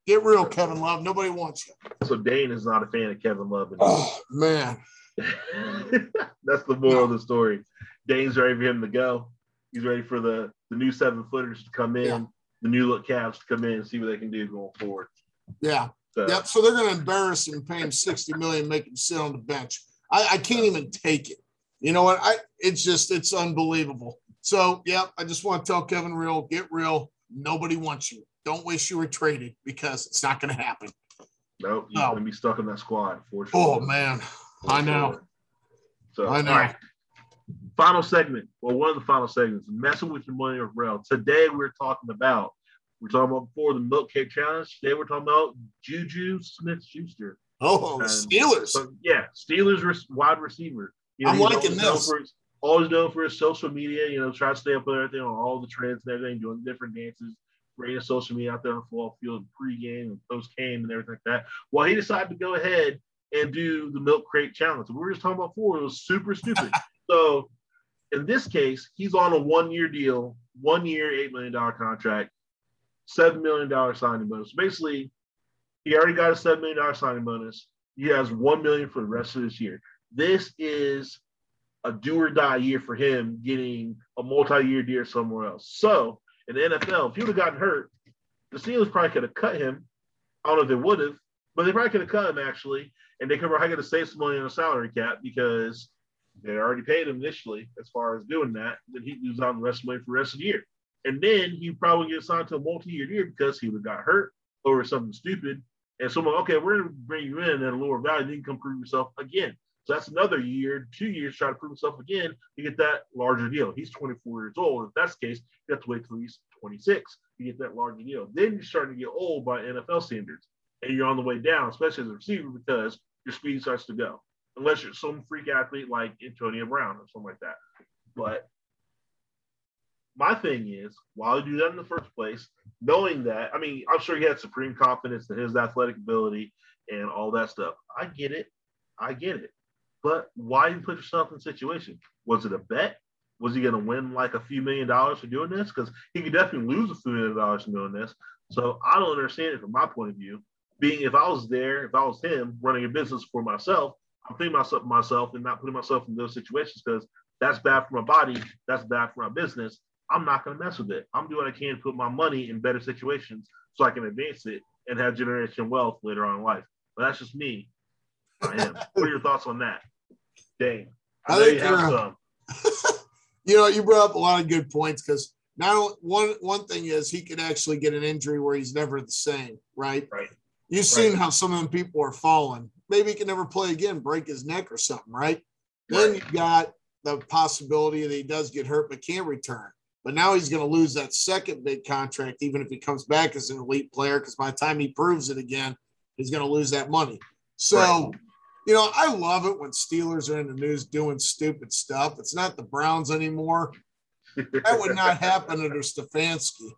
Get real, Kevin Love. Nobody wants you. So Dane is not a fan of Kevin Love. Anymore. Oh man. [laughs] That's the moral no. of the story. Dane's ready for him to go. He's ready for the the new seven footers to come in, yeah. the new look Cavs to come in and see what they can do going forward. Yeah. So, yep. So they're going to embarrass him, pay him sixty million, make him sit on the bench. I, I can't even take it. You know what? I it's just it's unbelievable. So yeah, I just want to tell Kevin Real, get real. Nobody wants you. Don't wish you were traded because it's not going to happen. Nope, you're no. going to be stuck in that squad for sure. Oh man, for I know. So I know. Final segment. Well, one of the final segments, messing with your money or rail. Today we're talking about we're talking about before the milk cake challenge. Today we're talking about Juju Smith Schuster. Oh, and, Steelers. So, yeah, Steelers wide receiver. You know, I'm liking this. His, always known for his social media. You know, trying to stay up with everything on all the trends and everything, doing different dances, bringing social media out there on the football field, pregame and post game and everything like that. Well, he decided to go ahead and do the milk crate challenge. We were just talking about before. It was super stupid. [laughs] so in this case, he's on a one-year deal, one year, eight million dollar contract, seven million dollar signing bonus. Basically, he already got a seven million dollar signing bonus. He has one million for the rest of this year. This is a do or die year for him getting a multi-year deal somewhere else. So in the NFL, if he would have gotten hurt, the Steelers probably could have cut him. I don't know if they would have, but they probably could have cut him actually, and they could probably get to save some money on the salary cap because they already paid him initially as far as doing that. Then he lose out the rest of the money for the rest of the year. And then he probably get signed to a multi-year deal because he would have got hurt over something stupid. And someone, okay, we're gonna bring you in at a lower value, then you can come prove yourself again. So that's another year, two years, try to prove himself again to get that larger deal. He's 24 years old. If that's the case, you have to wait till he's 26 to get that larger deal. Then you're starting to get old by NFL standards, and you're on the way down, especially as a receiver, because your speed starts to go. Unless you're some freak athlete like Antonio Brown or something like that. But my thing is, why do that in the first place? Knowing that, I mean, I'm sure he had supreme confidence in his athletic ability and all that stuff. I get it. I get it. But why you put yourself in a situation? Was it a bet? Was he going to win like a few million dollars for doing this? Because he could definitely lose a few million dollars for doing this. So I don't understand it from my point of view. Being if I was there, if I was him running a business for myself, I'm thinking myself myself and not putting myself in those situations because that's bad for my body. That's bad for my business. I'm not going to mess with it. I'm doing what I can to put my money in better situations so I can advance it and have generation wealth later on in life. But that's just me. I am. what are your thoughts on that? Dang. I, think you, uh, [laughs] you know, you brought up a lot of good points because now one one thing is he could actually get an injury where he's never the same, right? Right. You've seen right. how some of them people are falling. Maybe he can never play again, break his neck or something, right? right. Then you've got the possibility that he does get hurt but can't return. But now he's going to lose that second big contract, even if he comes back as an elite player, because by the time he proves it again, he's going to lose that money. So right you know, I love it when Steelers are in the news doing stupid stuff. It's not the Browns anymore. that would not happen under Stefanski.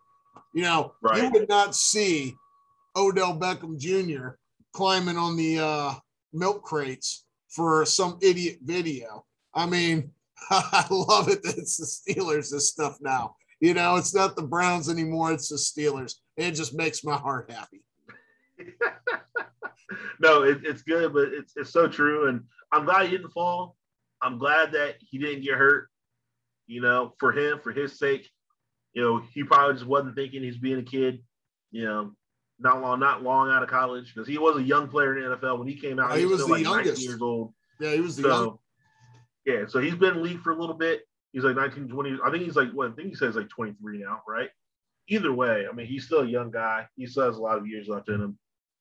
You know, right. you would not see Odell Beckham Jr. climbing on the uh, milk crates for some idiot video. I mean, [laughs] I love it that it's the Steelers, this stuff now. You know, it's not the Browns anymore, it's the Steelers. It just makes my heart happy. [laughs] [laughs] no, it, it's good, but it's it's so true, and I'm glad he didn't fall. I'm glad that he didn't get hurt. You know, for him, for his sake, you know, he probably just wasn't thinking he's being a kid. You know, not long, not long out of college because he was a young player in the NFL when he came out. he, he was, was the like youngest. years old. Yeah, he was the so, young. Yeah, so he's been in league for a little bit. He's like 19, 20. I think he's like what I think he says like 23 now, right? Either way, I mean, he's still a young guy. He still has a lot of years left in him.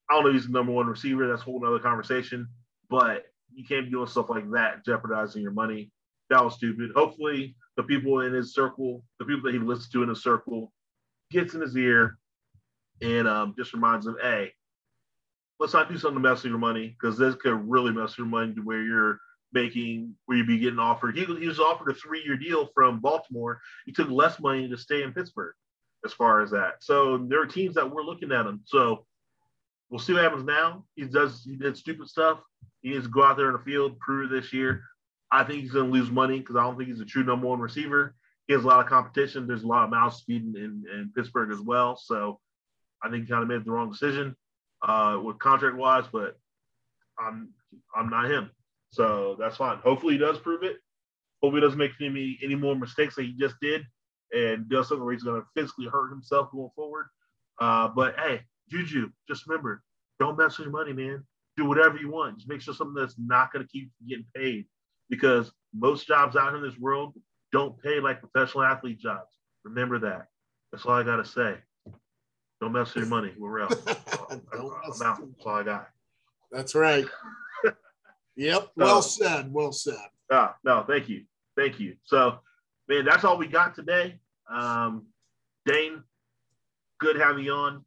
I don't know if he's the number one receiver. That's a whole other conversation. But you can't be doing stuff like that, jeopardizing your money. That was stupid. Hopefully, the people in his circle, the people that he listens to in his circle, gets in his ear and um, just reminds him, hey, let's not do something to mess with your money because this could really mess with your money to where you're making, where you'd be getting offered. He, he was offered a three year deal from Baltimore. He took less money to stay in Pittsburgh as far as that. So there are teams that were looking at him. So we'll see what happens now. He does, he did stupid stuff. He needs to go out there in the field, prove this year. I think he's going to lose money because I don't think he's a true number one receiver. He has a lot of competition. There's a lot of mouth feeding in, in, in Pittsburgh as well. So I think he kind of made the wrong decision uh, with contract wise, but I'm I'm not him. So that's fine. Hopefully he does prove it. Hopefully he doesn't make any any more mistakes that he just did and does something where he's going to physically hurt himself going forward. Uh, but hey, Juju, just remember, don't mess with your money, man. Do whatever you want. Just make sure something that's not going to keep getting paid because most jobs out in this world don't pay like professional athlete jobs. Remember that. That's all I got to say. Don't mess with your money. We're out. I'm, I'm out. That's all I got. That's right. [laughs] yep. Well said. Well said. Ah, no, thank you. Thank you. So, man, that's all we got today. Um, Dane, good having you on.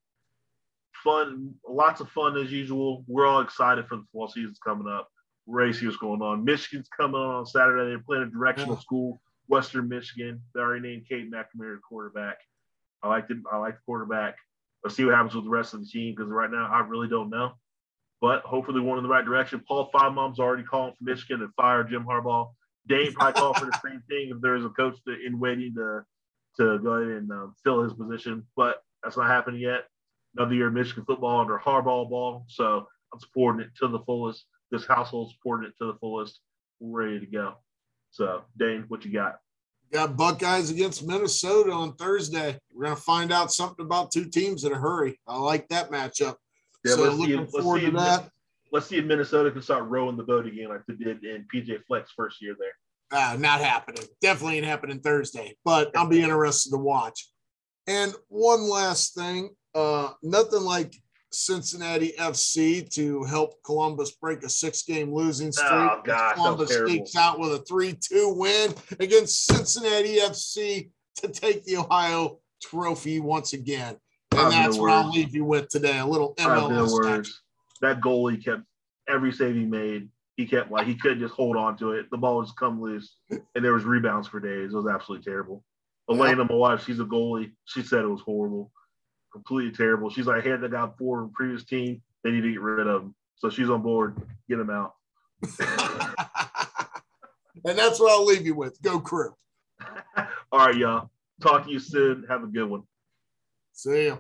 Fun, lots of fun as usual. We're all excited for the fall season's coming up. We're ready to see what's going on. Michigan's coming on on Saturday. They're playing a directional yeah. school, Western Michigan. They already named Cade McNamara the quarterback. I like the I like the quarterback. Let's see what happens with the rest of the team because right now I really don't know. But hopefully one in the right direction. Paul Finebaum's already calling for Michigan to fire Jim Harbaugh. Dane probably call for the [laughs] same thing if there is a coach to, in waiting to to go ahead and um, fill his position. But that's not happening yet. Another year of Michigan football under Harbaugh ball. So I'm supporting it to the fullest. This household supporting it to the fullest. We're ready to go. So Dane, what you got? Got Buckeyes against Minnesota on Thursday. We're gonna find out something about two teams in a hurry. I like that matchup. Yeah, so looking see, forward to that. Let's see if Minnesota can start rowing the boat again like they did in PJ Fleck first year there. Uh, not happening. Definitely ain't happening Thursday, but I'll be [laughs] interested to watch. And one last thing, uh, nothing like Cincinnati FC to help Columbus break a six game losing streak. Oh, gosh, Columbus sneaks out with a 3 2 win against Cincinnati FC to take the Ohio trophy once again. And that's what I'll leave you with today a little MLS. That goalie kept every save he made. He kept like he couldn't just hold on to it. The ball just come loose, and there was rebounds for days. It was absolutely terrible. Elena, my wife, she's a goalie. She said it was horrible completely terrible. She's like, hey, that got four previous team. They need to get rid of him. So she's on board. Get him out. [laughs] and that's what I'll leave you with. Go crew. [laughs] All right, y'all. Talk to you soon. Have a good one. See you.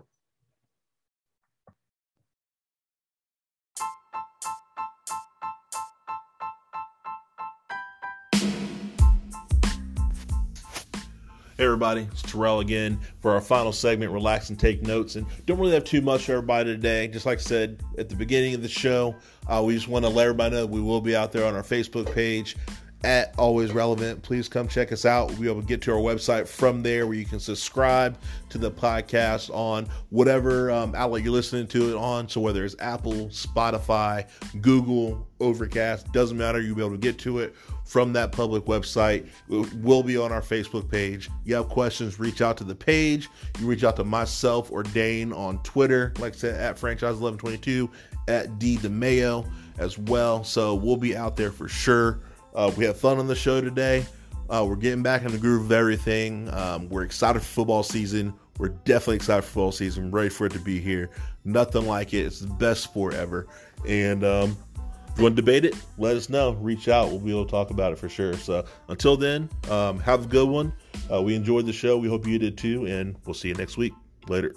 Hey everybody, it's Terrell again for our final segment, Relax and Take Notes. And don't really have too much for everybody today. Just like I said at the beginning of the show, uh, we just want to let everybody know we will be out there on our Facebook page at Always Relevant. Please come check us out. We'll be able to get to our website from there where you can subscribe to the podcast on whatever um, outlet you're listening to it on. So whether it's Apple, Spotify, Google, Overcast, doesn't matter. You'll be able to get to it from that public website. It will be on our Facebook page. You have questions, reach out to the page. You reach out to myself or Dane on Twitter, like I said, at franchise1122, at D DeMayo as well. So we'll be out there for sure. Uh, we have fun on the show today. Uh, we're getting back in the groove of everything. Um, we're excited for football season. We're definitely excited for football season. Ready for it to be here. Nothing like it. It's the best sport ever. And um, you want to debate it, let us know. Reach out. We'll be able to talk about it for sure. So until then, um, have a good one. Uh, we enjoyed the show. We hope you did too. And we'll see you next week. Later.